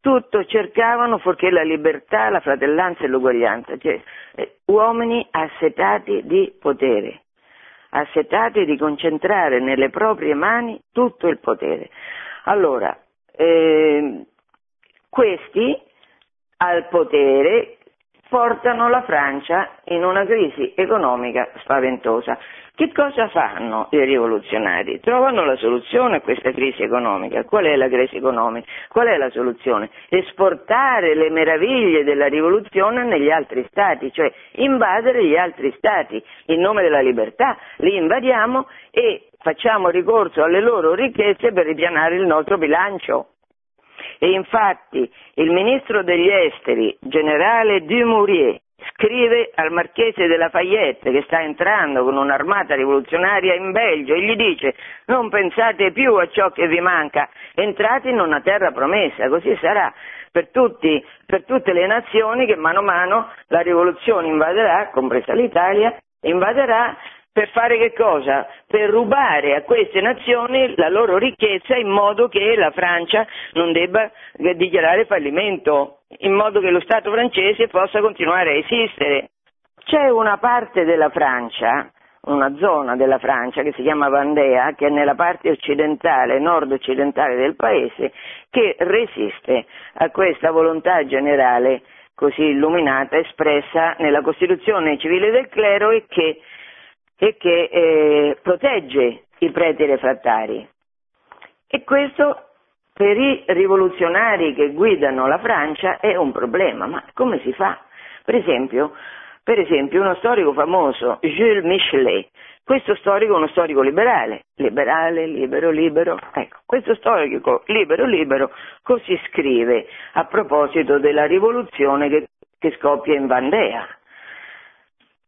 tutto cercavano fuorché la libertà, la fratellanza e l'uguaglianza, cioè eh, uomini assetati di potere, assetati di concentrare nelle proprie mani tutto il potere. Allora, eh, questi al potere portano la Francia in una crisi economica spaventosa. Che cosa fanno i rivoluzionari? Trovano la soluzione a questa crisi economica. Qual è la crisi economica? Qual è la soluzione? Esportare le meraviglie della rivoluzione negli altri stati, cioè invadere gli altri stati in nome della libertà. Li invadiamo e facciamo ricorso alle loro ricchezze per ripianare il nostro bilancio. E infatti il ministro degli esteri, generale Dumouriez, scrive al marchese de Lafayette che sta entrando con un'armata rivoluzionaria in Belgio e gli dice non pensate più a ciò che vi manca, entrate in una terra promessa, così sarà. Per, tutti, per tutte le nazioni che mano a mano la rivoluzione invaderà, compresa l'Italia, invaderà per fare che cosa? Per rubare a queste nazioni la loro ricchezza in modo che la Francia non debba dichiarare fallimento, in modo che lo Stato francese possa continuare a esistere. C'è una parte della Francia, una zona della Francia che si chiama Vandea, che è nella parte occidentale, nord-occidentale del paese, che resiste a questa volontà generale così illuminata, espressa nella Costituzione civile del clero e che e che eh, protegge i preti refrattari. E questo per i rivoluzionari che guidano la Francia è un problema, ma come si fa? Per esempio, per esempio uno storico famoso, Jules Michelet, questo storico è uno storico liberale, liberale, libero, libero, ecco, questo storico libero, libero, così scrive a proposito della rivoluzione che, che scoppia in Vandea.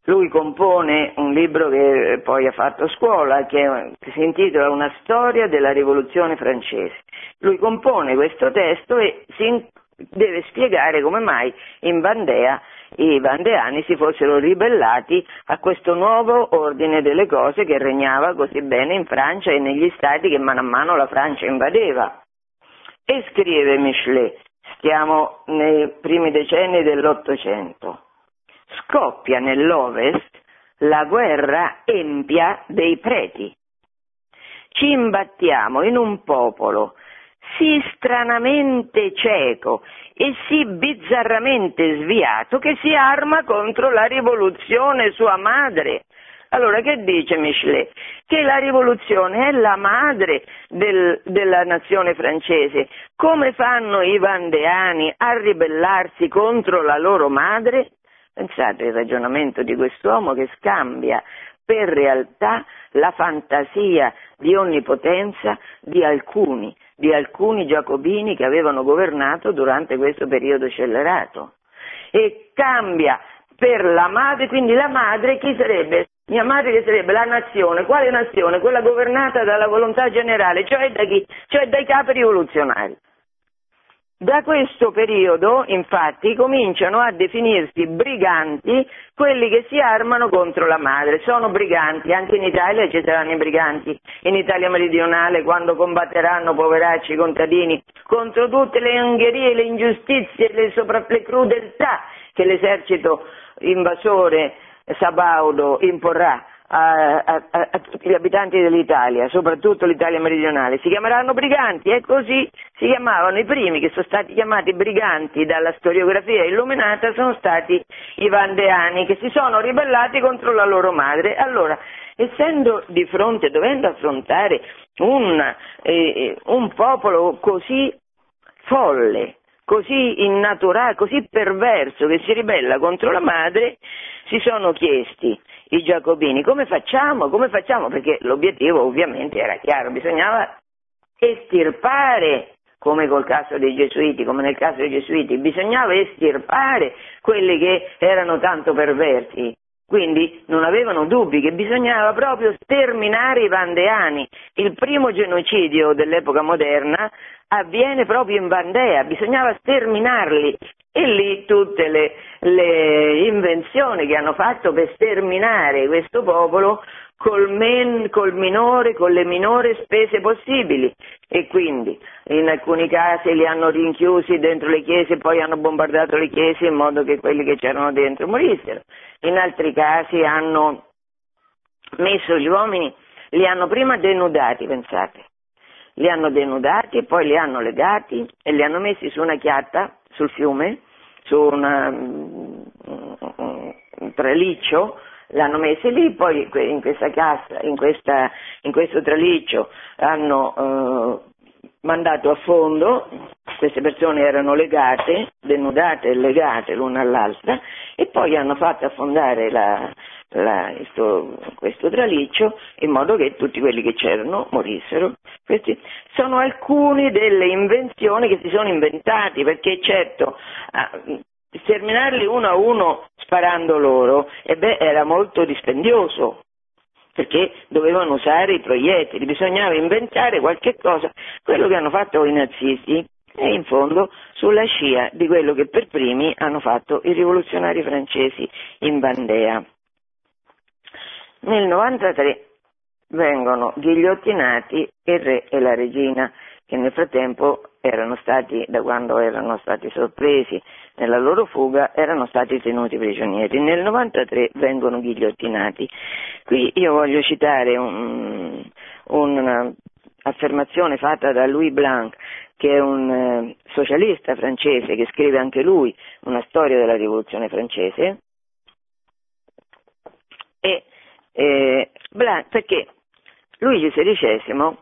Lui compone un libro che poi ha fatto scuola, che, si intitola Una storia della rivoluzione francese. Lui compone questo testo e si deve spiegare come mai in Vandea i vandeani si fossero ribellati a questo nuovo ordine delle cose che regnava così bene in Francia e negli stati che mano a mano la Francia invadeva. E scrive Michelet, stiamo nei primi decenni dell'Ottocento, scoppia nell'Ovest la guerra empia dei preti. Ci imbattiamo in un popolo sì stranamente cieco e sì bizzarramente sviato che si arma contro la rivoluzione sua madre. Allora che dice Michelet? Che la rivoluzione è la madre del, della nazione francese. Come fanno i vandeani a ribellarsi contro la loro madre? Pensate il ragionamento di quest'uomo che scambia per realtà la fantasia di onnipotenza di alcuni, di alcuni giacobini che avevano governato durante questo periodo scellerato. E cambia per la madre, quindi la madre chi sarebbe? Mia madre che sarebbe la nazione, quale nazione? Quella governata dalla volontà generale, cioè da? Cioè dai capi rivoluzionari. Da questo periodo, infatti, cominciano a definirsi briganti quelli che si armano contro la madre. Sono briganti, anche in Italia ci saranno i briganti, in Italia meridionale quando combatteranno poveracci contadini contro tutte le ungherie, le ingiustizie, le, sopra, le crudeltà che l'esercito invasore sabaudo imporrà a, tutti gli abitanti dell'Italia, soprattutto l'Italia meridionale, si chiameranno briganti e così si chiamavano i primi che sono stati chiamati briganti dalla storiografia illuminata sono stati i vandeani che si sono ribellati contro la loro madre. Allora, essendo di fronte, dovendo affrontare un, eh, un popolo così folle, così innaturale, così perverso che si ribella contro la madre, si sono chiesti i giacobini, come facciamo? Come facciamo? Perché l'obiettivo ovviamente era chiaro, bisognava estirpare, come col caso dei gesuiti, come nel caso dei gesuiti, bisognava estirpare quelli che erano tanto perversi. Quindi non avevano dubbi che bisognava proprio sterminare i vandeani. Il primo genocidio dell'epoca moderna avviene proprio in Vandea, bisognava sterminarli e lì tutte le, le invenzioni che hanno fatto per sterminare questo popolo col, men, col minore, con le minori spese possibili. E quindi in alcuni casi li hanno rinchiusi dentro le chiese poi hanno bombardato le chiese in modo che quelli che c'erano dentro morissero, in altri casi hanno messo gli uomini, li hanno prima denudati, pensate, li hanno denudati, poi li hanno legati e li hanno messi su una chiatta sul fiume, su una, un traliccio, l'hanno messi lì, poi in questa cassa, in, questa, in questo traliccio hanno eh, mandato a fondo, queste persone erano legate, denudate e legate l'una all'altra, e poi hanno fatto affondare la, la, questo, questo, traliccio in modo che tutti quelli che c'erano morissero. Queste sono alcune delle invenzioni che si sono inventati, perché certo ah, sterminarli uno a uno sparando loro, e beh, era molto dispendioso, perché dovevano usare i proiettili, bisognava inventare qualche cosa. Quello che hanno fatto i nazisti è in fondo sulla scia di quello che per primi hanno fatto i rivoluzionari francesi in Bandea. Nel 93 vengono ghigliottinati il re e la regina, che nel frattempo erano stati, da quando erano stati sorpresi nella loro fuga, erano stati tenuti prigionieri. Nel 93 vengono ghigliottinati. Qui io voglio citare un, un'affermazione fatta da Louis Blanc, che è un eh, socialista francese che scrive anche lui una storia della rivoluzione francese. E eh, perché Luigi XVI,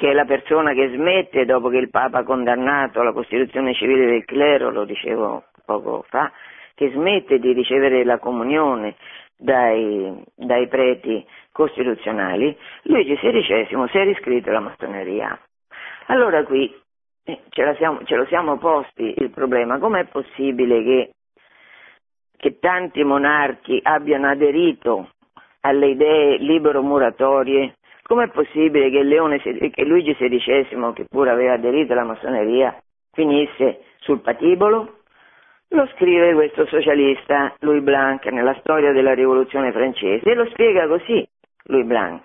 che è la persona che smette dopo che il Papa ha condannato la Costituzione civile del clero, lo dicevo poco fa, che smette di ricevere la comunione dai, dai preti costituzionali, Luigi XVI si è riscritto alla massoneria. Allora qui eh, ce, siamo, ce, lo siamo posti il problema, com'è possibile che, che tanti monarchi abbiano aderito alle idee libero-muratorie, com'è possibile che, Leone, che Luigi XVI, che pure aveva aderito alla massoneria, finisse sul patibolo? Lo scrive questo socialista, Louis Blanc, nella storia della rivoluzione francese e lo spiega così, Louis Blanc.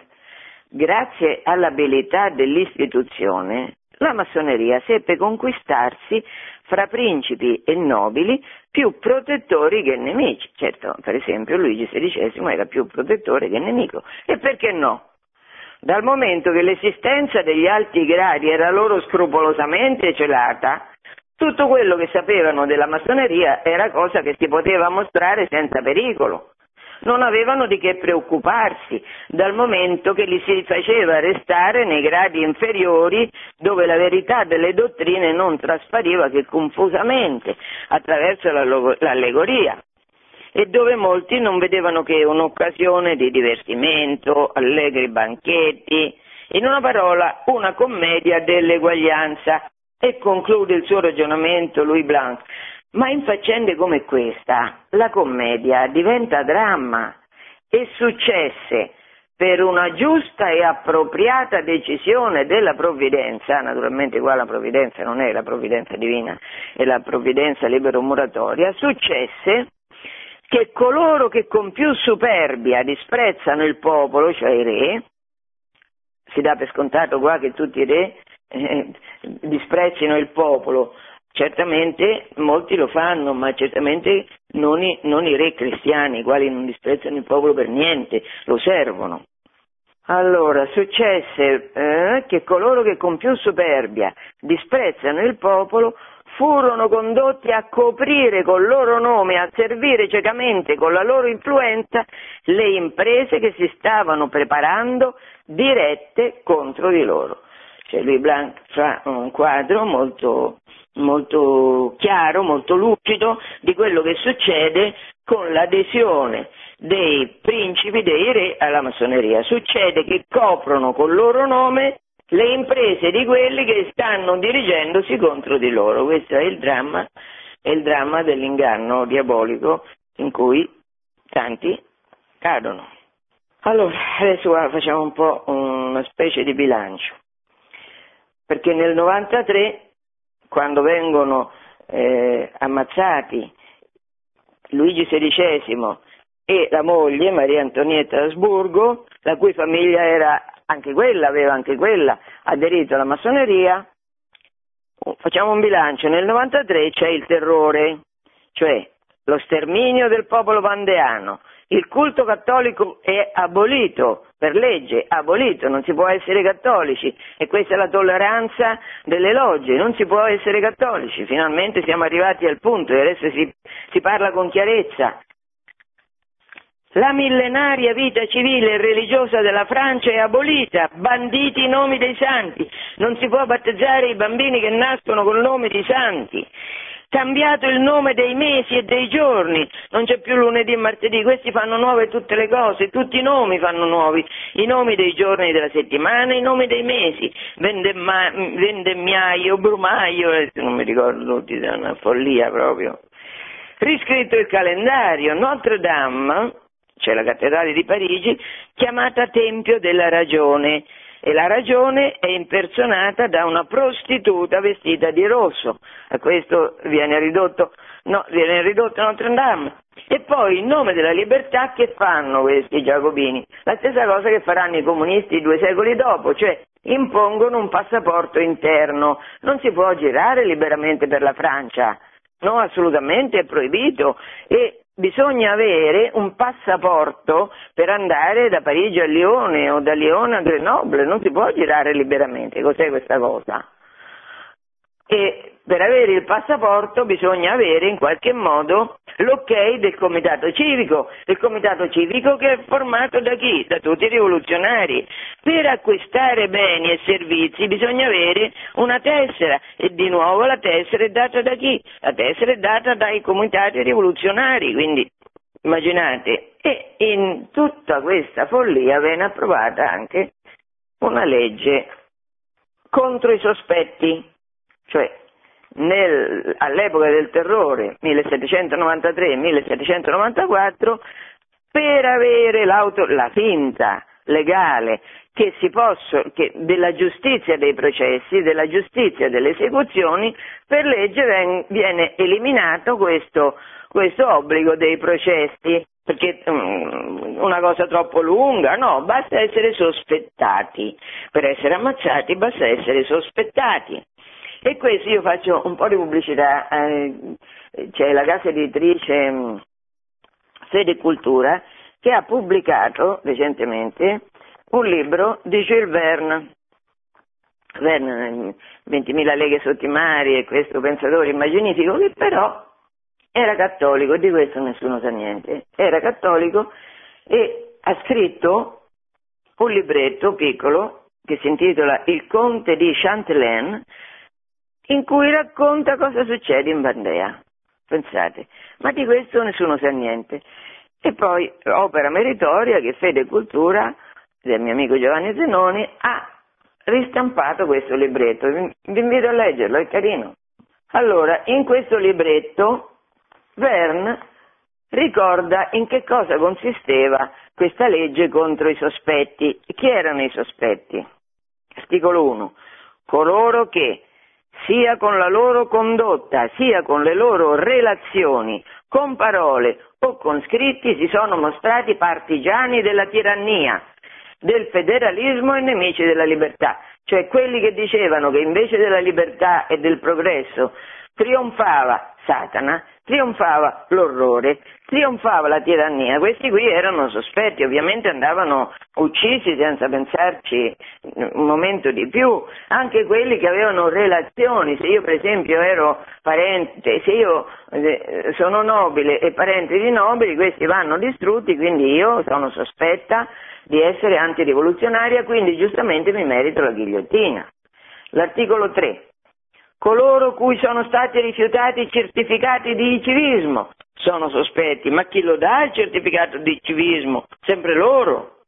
Grazie all'abilità dell'istituzione, la massoneria seppe conquistarsi fra principi e nobili più protettori che nemici. Certo, per esempio Luigi XVI era più protettore che nemico. E perché no? Dal momento che l'esistenza degli alti gradi era loro scrupolosamente celata, tutto quello che sapevano della massoneria era cosa che si poteva mostrare senza pericolo. Non avevano di che preoccuparsi, dal momento che li si faceva restare nei gradi inferiori dove la verità delle dottrine non traspariva che confusamente attraverso l'allegoria e dove molti non vedevano che un'occasione di divertimento, allegri banchetti, in una parola una commedia dell'eguaglianza e conclude il suo ragionamento Louis Blanc. Ma in faccende come questa la commedia diventa dramma e successe per una giusta e appropriata decisione della provvidenza, naturalmente qua la provvidenza non è la provvidenza divina, è la provvidenza libero-muratoria, successe che coloro che con più superbia disprezzano il popolo, cioè i re, si dà per scontato qua che tutti i re eh, disprezzino il popolo. Certamente molti lo fanno, ma certamente non i, non i re cristiani, i quali non disprezzano il popolo per niente, lo servono. Allora, successe eh, che coloro che con più superbia disprezzano il popolo furono condotti a coprire col loro nome, a servire ciecamente con la loro influenza le imprese che si stavano preparando dirette contro di loro. Cioè Louis Blanc fa un quadro molto, molto chiaro, molto lucido di quello che succede con l'adesione dei principi, dei re alla massoneria. Succede che coprono col loro nome le imprese di quelli che stanno dirigendosi contro di loro. Questo è il dramma, è il dramma dell'inganno diabolico in cui tanti cadono. Allora, adesso facciamo un po' una specie di bilancio perché nel 93, quando vengono eh, ammazzati Luigi XVI e la moglie Maria Antonietta d'Asburgo, la cui famiglia era anche quella, aveva anche quella aderito alla massoneria, facciamo un bilancio, nel 93 c'è il terrore, cioè lo sterminio del popolo vandeano, il culto cattolico è abolito per legge, abolito, non si può essere cattolici. E questa è la tolleranza delle logge, non si può essere cattolici, finalmente siamo arrivati al punto e adesso si, si parla con chiarezza. La millenaria vita civile e religiosa della Francia è abolita, banditi i nomi dei santi, non si può battezzare i bambini che nascono con nomi di santi. Cambiato il nome dei mesi e dei giorni, non c'è più lunedì e martedì, questi fanno nuove tutte le cose, tutti i nomi fanno nuovi, i nomi dei giorni della settimana, i nomi dei mesi, vendemma, vendemmiaio, brumaio, eh, non mi ricordo tutti, è una follia proprio. Riscritto il calendario, Notre Dame, cioè la cattedrale di Parigi, chiamata Tempio della Ragione, e la ragione è impersonata da una prostituta vestita di rosso. A questo viene ridotto, no, viene ridotto Notre Dame. E poi in nome della libertà che fanno questi giacobini? La stessa cosa che faranno i comunisti due secoli dopo, cioè impongono un passaporto interno. Non si può girare liberamente per la Francia. No, assolutamente è proibito e bisogna avere un passaporto per andare da Parigi a Lione o da Lione a Grenoble, non si può girare liberamente, cos'è questa cosa? E per avere il passaporto bisogna avere in qualche modo l'ok del comitato civico, il comitato civico che è formato da chi? Da tutti i rivoluzionari. Per acquistare beni e servizi bisogna avere una tessera e di nuovo la tessera è data da chi? La tessera è data dai comitati rivoluzionari, quindi immaginate. E in tutta questa follia venne approvata anche una legge contro i sospetti cioè nel, all'epoca del terrore 1793-1794 per avere la finta legale posso, che della giustizia dei processi, della giustizia delle esecuzioni, per legge viene eliminato questo, questo obbligo dei processi, perché um, una cosa troppo lunga, no, basta essere sospettati, per essere ammazzati basta essere sospettati. E questo io faccio un po' di pubblicità, eh, c'è la casa editrice um, Fede Cultura che ha pubblicato recentemente un libro di Jules Verne. Verne, 20.000 leghe sotto i mari e questo pensatore immaginifico che però era cattolico, di questo nessuno sa niente, era cattolico e ha scritto un libretto piccolo che si intitola Il conte di Chantelaine in cui racconta cosa succede in Bandea. Pensate, ma di questo nessuno sa niente. E poi opera meritoria che Fede e Cultura del mio amico Giovanni Zenoni ha ristampato questo libretto. Vi invito a leggerlo, è carino. Allora, in questo libretto Verne ricorda in che cosa consisteva questa legge contro i sospetti. Chi erano i sospetti? Articolo 1. Coloro che sia con la loro condotta, sia con le loro relazioni, con parole o con scritti si sono mostrati partigiani della tirannia, del federalismo e nemici della libertà, cioè quelli che dicevano che invece della libertà e del progresso trionfava Satana, trionfava l'orrore, trionfava la tirannia. Questi qui erano sospetti, ovviamente andavano uccisi senza pensarci un momento di più, anche quelli che avevano relazioni, se io per esempio ero parente, se io eh, sono nobile e parente di nobili, questi vanno distrutti, quindi io sono sospetta di essere antirivoluzionaria, quindi giustamente mi merito la ghigliottina. L'articolo 3 coloro cui sono stati rifiutati i certificati di civismo sono sospetti, ma chi lo dà il certificato di civismo? Sempre loro.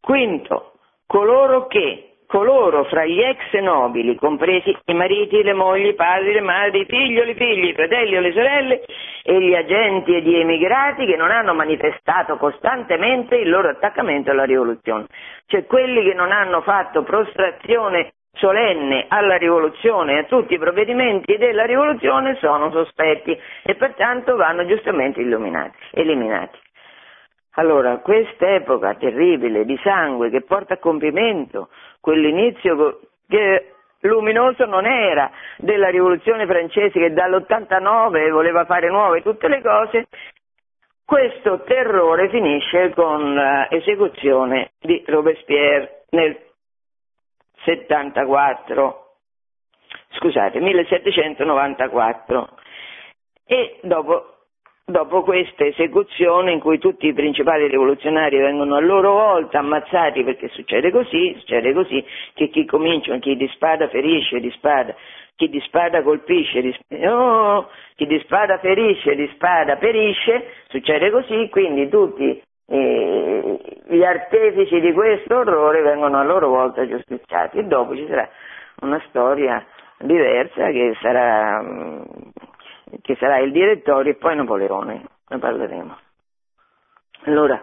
Quinto, coloro che, coloro fra gli ex nobili, compresi i mariti, le mogli, i padri, le madri, i figlioli, i figli, i fratelli o le sorelle, e gli agenti e gli emigrati che non hanno manifestato costantemente il loro attaccamento alla rivoluzione, cioè quelli che non hanno fatto prostrazione solenne alla rivoluzione e a tutti i provvedimenti della rivoluzione sono sospetti e pertanto vanno giustamente eliminati. Allora, quest'epoca terribile di sangue che porta a compimento quell'inizio che luminoso non era della rivoluzione francese che dall'89 voleva fare nuove tutte le cose, questo terrore finisce con l'esecuzione di Robespierre nel 74, scusate, 1794. E dopo, dopo questa esecuzione in cui tutti i principali rivoluzionari vengono a loro volta ammazzati perché succede così, succede così, che chi comincia, chi di spada ferisce di spada, chi di spada colpisce, di, oh, chi di spada ferisce, di spada perisce, succede così, quindi tutti eh, gli artefici di questo orrore vengono a loro volta giustiziati e dopo ci sarà una storia diversa che sarà, mm, che sarà il direttorio e poi Napoleone, ne parleremo. Allora,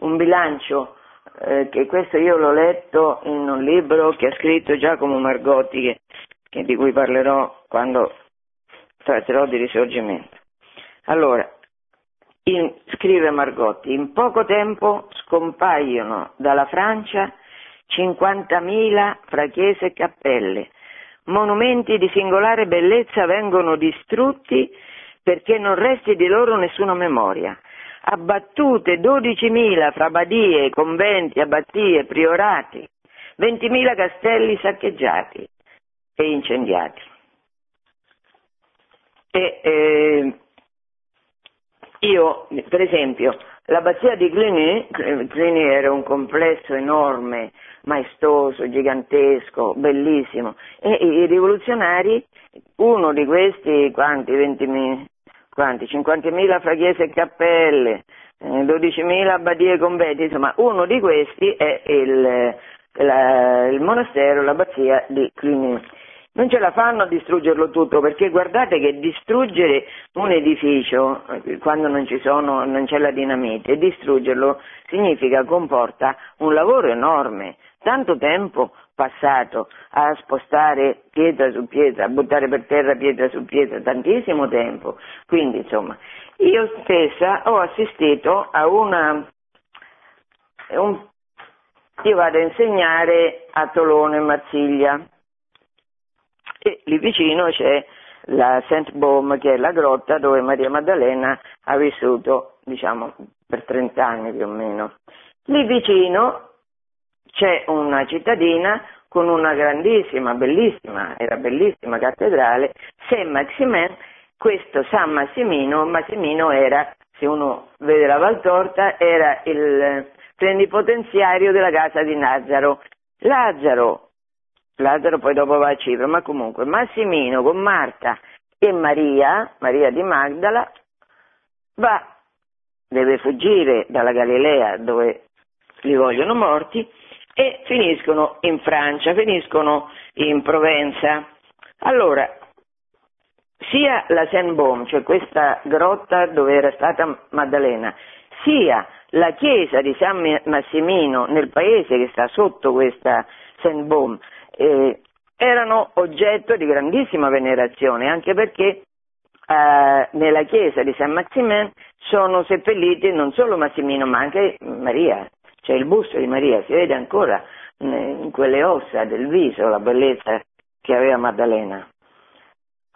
un bilancio, eh, che questo io l'ho letto in un libro che ha scritto Giacomo Margotti, che, che di cui parlerò quando tratterò di risorgimento. Allora, in, scrive Margotti, in poco tempo scompaiono dalla Francia 50.000 fra chiese e cappelle. Monumenti di singolare bellezza vengono distrutti perché non resti di loro nessuna memoria. Abbattute 12.000 fra badie, conventi, abbazie, priorati, 20.000 castelli saccheggiati e incendiati. E, eh, io, per esempio, l'abbazia di Cluny, Cluny era un complesso enorme, maestoso, gigantesco, bellissimo, e i rivoluzionari, uno di questi, quanti, 20.000, quanti, 50.000 fra chiese e cappelle, 12.000 eh, abbadie e conventi, insomma, uno di questi è il, la, il monastero, l'abbazia di Cluny. Non ce la fanno a distruggerlo tutto perché guardate che distruggere un edificio eh, quando non, sono, non c'è la dinamite, distruggerlo significa, comporta un lavoro enorme, tanto tempo passato a spostare pietra su pietra, a buttare per terra pietra su pietra, tantissimo tempo. Quindi insomma, io stessa ho assistito a una... Un, io vado a insegnare a Tolone, Marsiglia, e lì vicino c'è la Saint Baume che è la grotta dove Maria Maddalena ha vissuto diciamo per 30 anni più o meno. Lì vicino c'è una cittadina con una grandissima, bellissima, era bellissima cattedrale, Saint Maximin, questo San Massimino, Massimino era, se uno vede la Valtorta, era il plenipotenziario della casa di Lazzaro. Lazzaro Lazzaro poi dopo va a Cipro, ma comunque Massimino con Marta e Maria, Maria di Magdala, va, deve fuggire dalla Galilea dove li vogliono morti e finiscono in Francia, finiscono in Provenza. Allora, sia la Saint-Baume, cioè questa grotta dove era stata Maddalena, sia la chiesa di San Massimino nel paese che sta sotto questa Saint-Baume, eh, erano oggetto di grandissima venerazione, anche perché eh, nella chiesa di San Maximin sono seppelliti non solo Massimino ma anche Maria, c'è il busto di Maria, si vede ancora in quelle ossa del viso la bellezza che aveva Maddalena.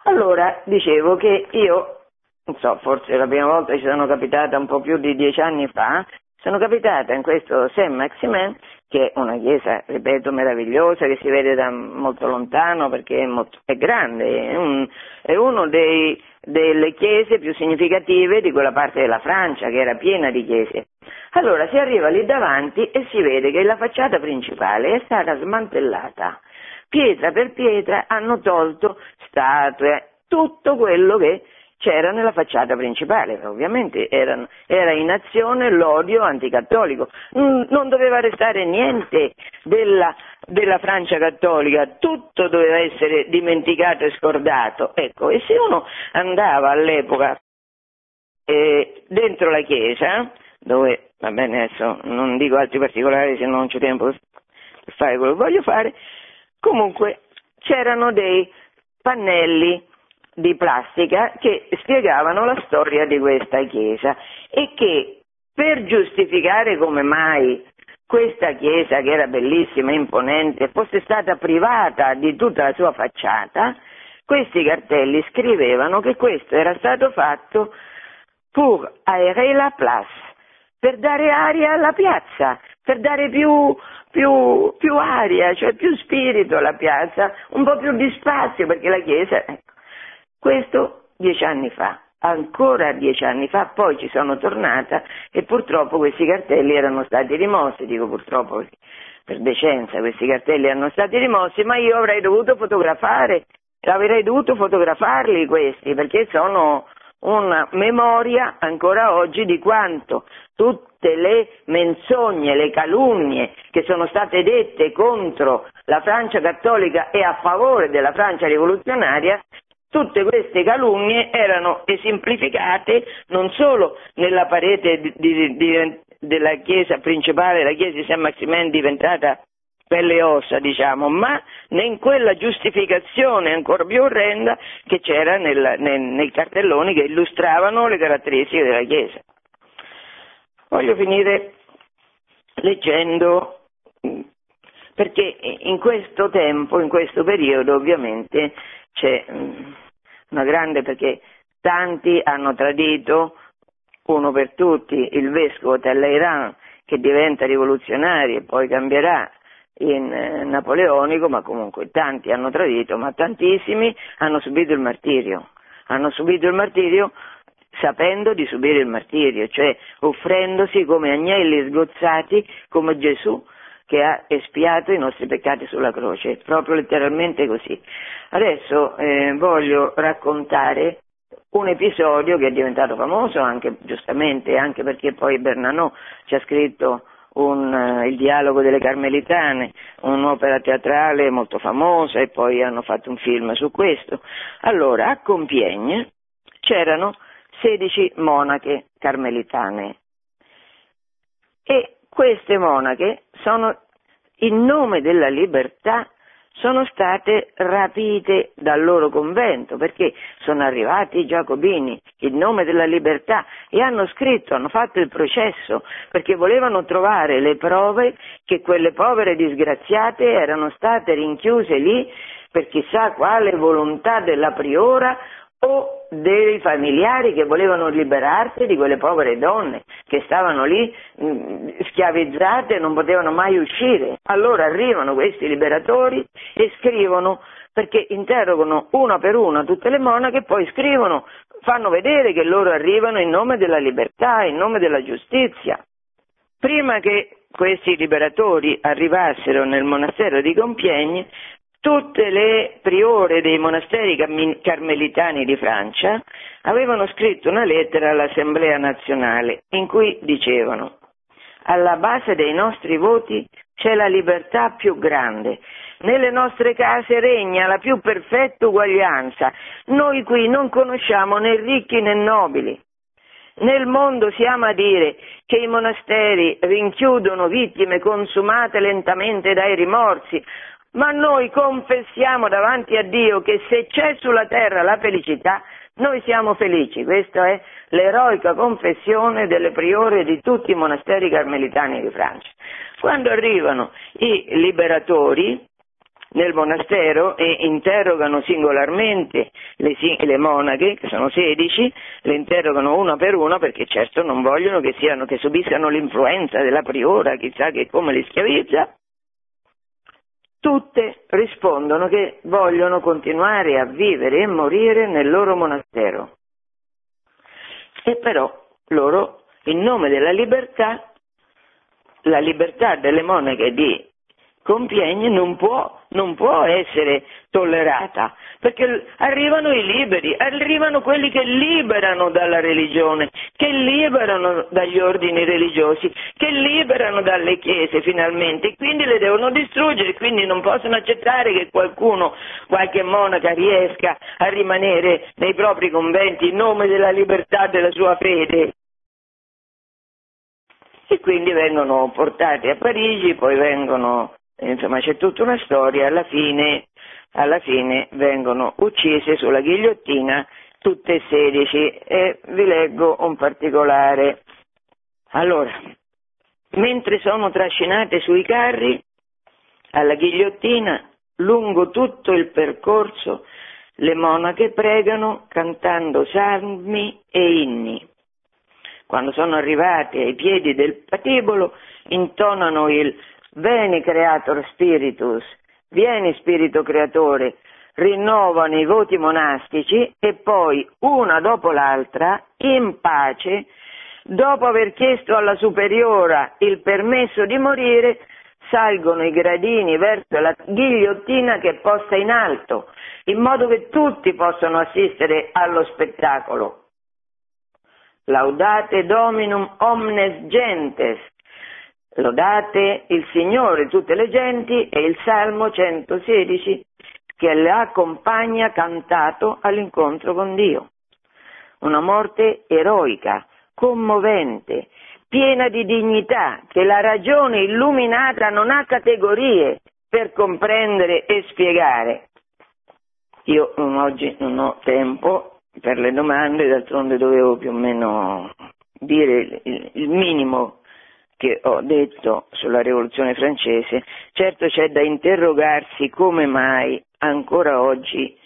Allora dicevo che io, non so, forse la prima volta ci sono capitata un po' più di dieci anni fa, sono capitata in questo Saint Maximin che è una chiesa, ripeto, meravigliosa, che si vede da molto lontano perché è, molto, è grande, è, un, è una delle chiese più significative di quella parte della Francia che era piena di chiese. Allora si arriva lì davanti e si vede che la facciata principale è stata smantellata. Pietra per pietra hanno tolto statue, tutto quello che c'era nella facciata principale, ovviamente era, era in azione l'odio anticattolico, non doveva restare niente della, della, Francia cattolica, tutto doveva essere dimenticato e scordato, ecco, e se uno andava all'epoca eh, dentro la chiesa, dove, va bene adesso non dico altri particolari se non c'è tempo per fare quello che voglio fare, comunque c'erano dei pannelli di plastica che spiegavano la storia di questa chiesa e che per giustificare come mai questa chiesa che era bellissima, imponente, fosse stata privata di tutta la sua facciata, questi cartelli scrivevano che questo era stato fatto pour aérer la place, per dare aria alla piazza, per dare più, più, più aria, cioè più spirito alla piazza, un po' più di spazio, perché la chiesa, questo dieci anni fa. Ancora dieci anni fa, poi ci sono tornata e purtroppo questi cartelli erano stati rimossi, dico purtroppo per decenza questi cartelli erano stati rimossi, ma io avrei dovuto fotografare, avrei dovuto fotografarli questi perché sono una memoria ancora oggi di quanto tutte le menzogne, le calunnie che sono state dette contro la Francia cattolica e a favore della Francia rivoluzionaria Tutte queste calunnie erano esemplificate non solo nella parete di, di, di, della chiesa principale, la chiesa di San Maximen diventata pelle e ossa, diciamo, ma in quella giustificazione ancora più orrenda che c'era nel, nel, nei cartelloni che illustravano le caratteristiche della chiesa. Voglio finire leggendo perché in questo tempo, in questo periodo ovviamente c'è mm, una grande perché tanti hanno tradito, uno per tutti, il vescovo Talleyrand che diventa rivoluzionario e poi cambierà in eh, napoleonico, ma comunque tanti hanno tradito, ma tantissimi hanno subito il martirio. Hanno subito il martirio sapendo di subire il martirio, cioè offrendosi come agnelli sgozzati come Gesù che ha espiato i nostri peccati sulla croce, proprio letteralmente così. Adesso eh, voglio raccontare un episodio che è diventato famoso anche giustamente, anche perché poi Bernanò ci ha scritto un, uh, il dialogo delle Carmelitane, un'opera teatrale molto famosa e poi hanno fatto un film su questo. Allora, a Compiègne c'erano 16 monache carmelitane e queste monache sono in nome della libertà sono state rapite dal loro convento perché sono arrivati i giacobini in nome della libertà e hanno scritto, hanno fatto il processo perché volevano trovare le prove che quelle povere disgraziate erano state rinchiuse lì per chissà quale volontà della priora o dei familiari che volevano liberarsi di quelle povere donne che stavano lì mm, schiavizzate e non potevano mai uscire. Allora arrivano questi liberatori e scrivono perché interrogano una per una tutte le monache e poi scrivono, fanno vedere che loro arrivano in nome della libertà, in nome della giustizia. Prima che questi liberatori arrivassero nel monastero di Compiègne, tutte le priore dei monasteri carmelitani di Francia avevano scritto una lettera all'Assemblea nazionale in cui dicevano alla base dei nostri voti c'è la libertà più grande. Nelle nostre case regna la più perfetta uguaglianza. Noi qui non conosciamo né ricchi né nobili. Nel mondo si ama dire che i monasteri rinchiudono vittime consumate lentamente dai rimorsi, ma noi confessiamo davanti a Dio che se c'è sulla terra la felicità, noi siamo felici. Questa è l'eroica confessione delle priore di tutti i monasteri carmelitani di Francia. Quando arrivano i liberatori nel monastero e interrogano singolarmente le, le, monache, che sono 16, le interrogano una per una perché certo non vogliono che, siano, che subiscano l'influenza della priora, chissà che come li schiavizza, tutte rispondono che vogliono continuare a vivere e morire nel loro monastero. E però loro, in nome della libertà, la libertà delle monache di Compiègne non può, non può essere tollerata, perché arrivano i liberi, arrivano quelli che liberano dalla religione, che liberano dagli ordini religiosi, che liberano dalle chiese finalmente, quindi le devono distruggere, quindi non possono accettare che qualcuno, qualche monaca riesca a rimanere nei propri conventi in nome della libertà della sua fede. E quindi vengono portati a Parigi, poi vengono insomma c'è tutta una storia, alla fine, alla fine vengono uccise sulla ghigliottina tutte e sedici e vi leggo un particolare. Allora, mentre sono trascinate sui carri alla ghigliottina, lungo tutto il percorso le monache pregano cantando salmi e inni. Quando sono arrivate ai piedi del patibolo intonano il Veni creator spiritus, vieni spirito creatore, rinnovano i voti monastici e poi, una dopo l'altra, in pace, dopo aver chiesto alla superiora il permesso di morire, salgono i gradini verso la ghigliottina che è posta in alto, in modo che tutti possano assistere allo spettacolo. Laudate Dominum omnes gentes, Lodate il Signore tutte le genti e il Salmo 116 che le accompagna cantato all'incontro con Dio. Una morte eroica, commovente, piena di dignità, che la ragione illuminata non ha categorie per comprendere e spiegare. Io oggi non ho tempo per le domande, d'altronde dovevo più o meno dire il minimo che ho detto sulla rivoluzione francese, certo c'è da interrogarsi come mai ancora oggi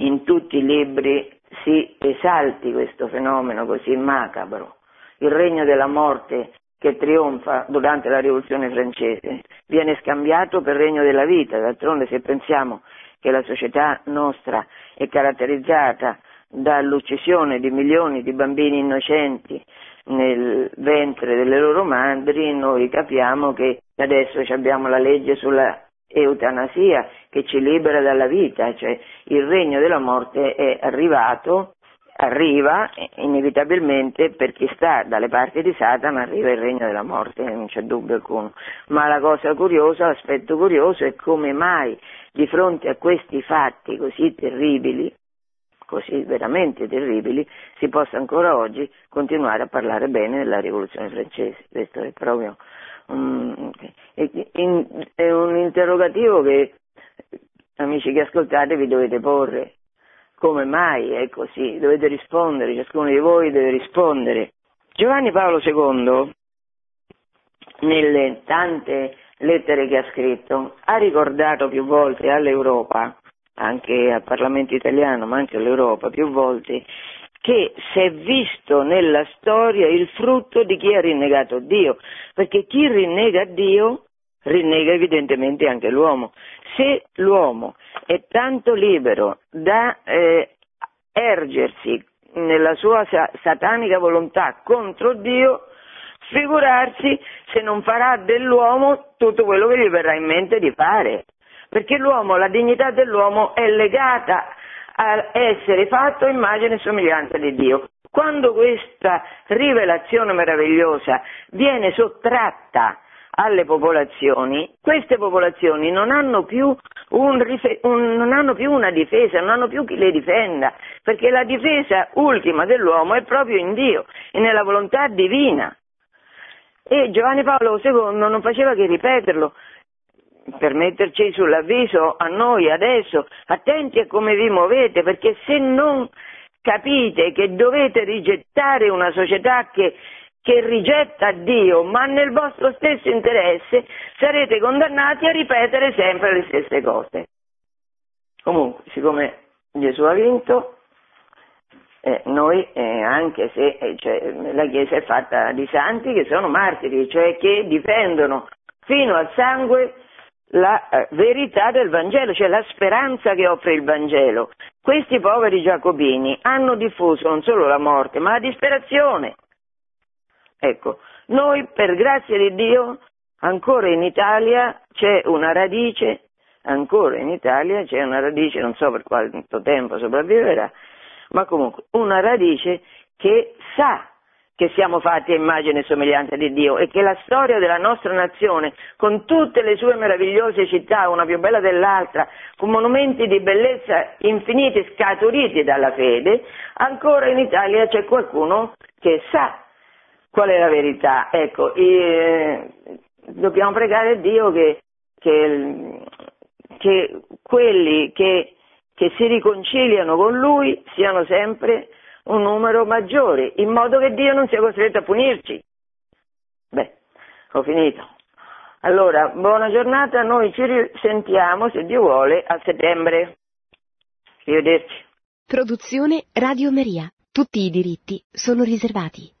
in tutti i libri si esalti questo fenomeno così macabro. Il regno della morte che trionfa durante la rivoluzione francese viene scambiato per regno della vita, d'altronde se pensiamo che la società nostra è caratterizzata dall'uccisione di milioni di bambini innocenti, nel ventre delle loro madri, noi capiamo che adesso abbiamo la legge sulla eutanasia che ci libera dalla vita, cioè il regno della morte è arrivato arriva inevitabilmente per chi sta dalle parti di Satana arriva il regno della morte, non c'è dubbio alcuno. Ma la cosa curiosa, l'aspetto curioso è come mai di fronte a questi fatti così terribili, così veramente terribili, si possa ancora oggi continuare a parlare bene della rivoluzione francese. Questo è proprio um, è un interrogativo che amici che ascoltate vi dovete porre come mai è così? Dovete rispondere, ciascuno di voi deve rispondere. Giovanni Paolo II, nelle tante lettere che ha scritto, ha ricordato più volte all'Europa, anche al Parlamento italiano, ma anche all'Europa più volte, che si è visto nella storia il frutto di chi ha rinnegato Dio, perché chi rinnega Dio rinnega evidentemente anche l'uomo. Se l'uomo è tanto libero da eh, ergersi nella sua satanica volontà contro Dio, figurarsi se non farà dell'uomo tutto quello che gli verrà in mente di fare. Perché l'uomo, la dignità dell'uomo è legata a essere fatto immagine e somiglianza di Dio. Quando questa rivelazione meravigliosa viene sottratta alle popolazioni, queste popolazioni non hanno, più un, un, non hanno più una difesa, non hanno più chi le difenda, perché la difesa ultima dell'uomo è proprio in Dio e nella volontà divina. E Giovanni Paolo II non faceva che ripeterlo, per metterci sull'avviso a noi adesso, attenti a come vi muovete, perché se non capite che dovete rigettare una società che che rigetta Dio, ma nel vostro stesso interesse sarete condannati a ripetere sempre le stesse cose. Comunque, siccome Gesù ha vinto, eh, noi, eh, anche se eh, cioè, la Chiesa è fatta di santi che sono martiri, cioè che difendono fino al sangue la eh, verità del Vangelo, cioè la speranza che offre il Vangelo. Questi poveri giacobini hanno diffuso non solo la morte, ma la disperazione. Ecco, noi per grazia di Dio ancora in Italia c'è una radice, ancora in Italia c'è una radice, non so per quanto tempo sopravviverà, ma comunque una radice che sa che siamo fatti a immagine e somiglianza di Dio e che la storia della nostra nazione, con tutte le sue meravigliose città, una più bella dell'altra, con monumenti di bellezza infiniti scaturiti dalla fede, ancora in Italia c'è qualcuno che sa Qual è la verità? Ecco, eh, dobbiamo pregare Dio che, che, che quelli che, che si riconciliano con Lui siano sempre un numero maggiore, in modo che Dio non sia costretto a punirci. Beh, ho finito. Allora, buona giornata, noi ci risentiamo, se Dio vuole, a settembre. Arrivederci. Produzione Radio Maria. Tutti i diritti sono riservati.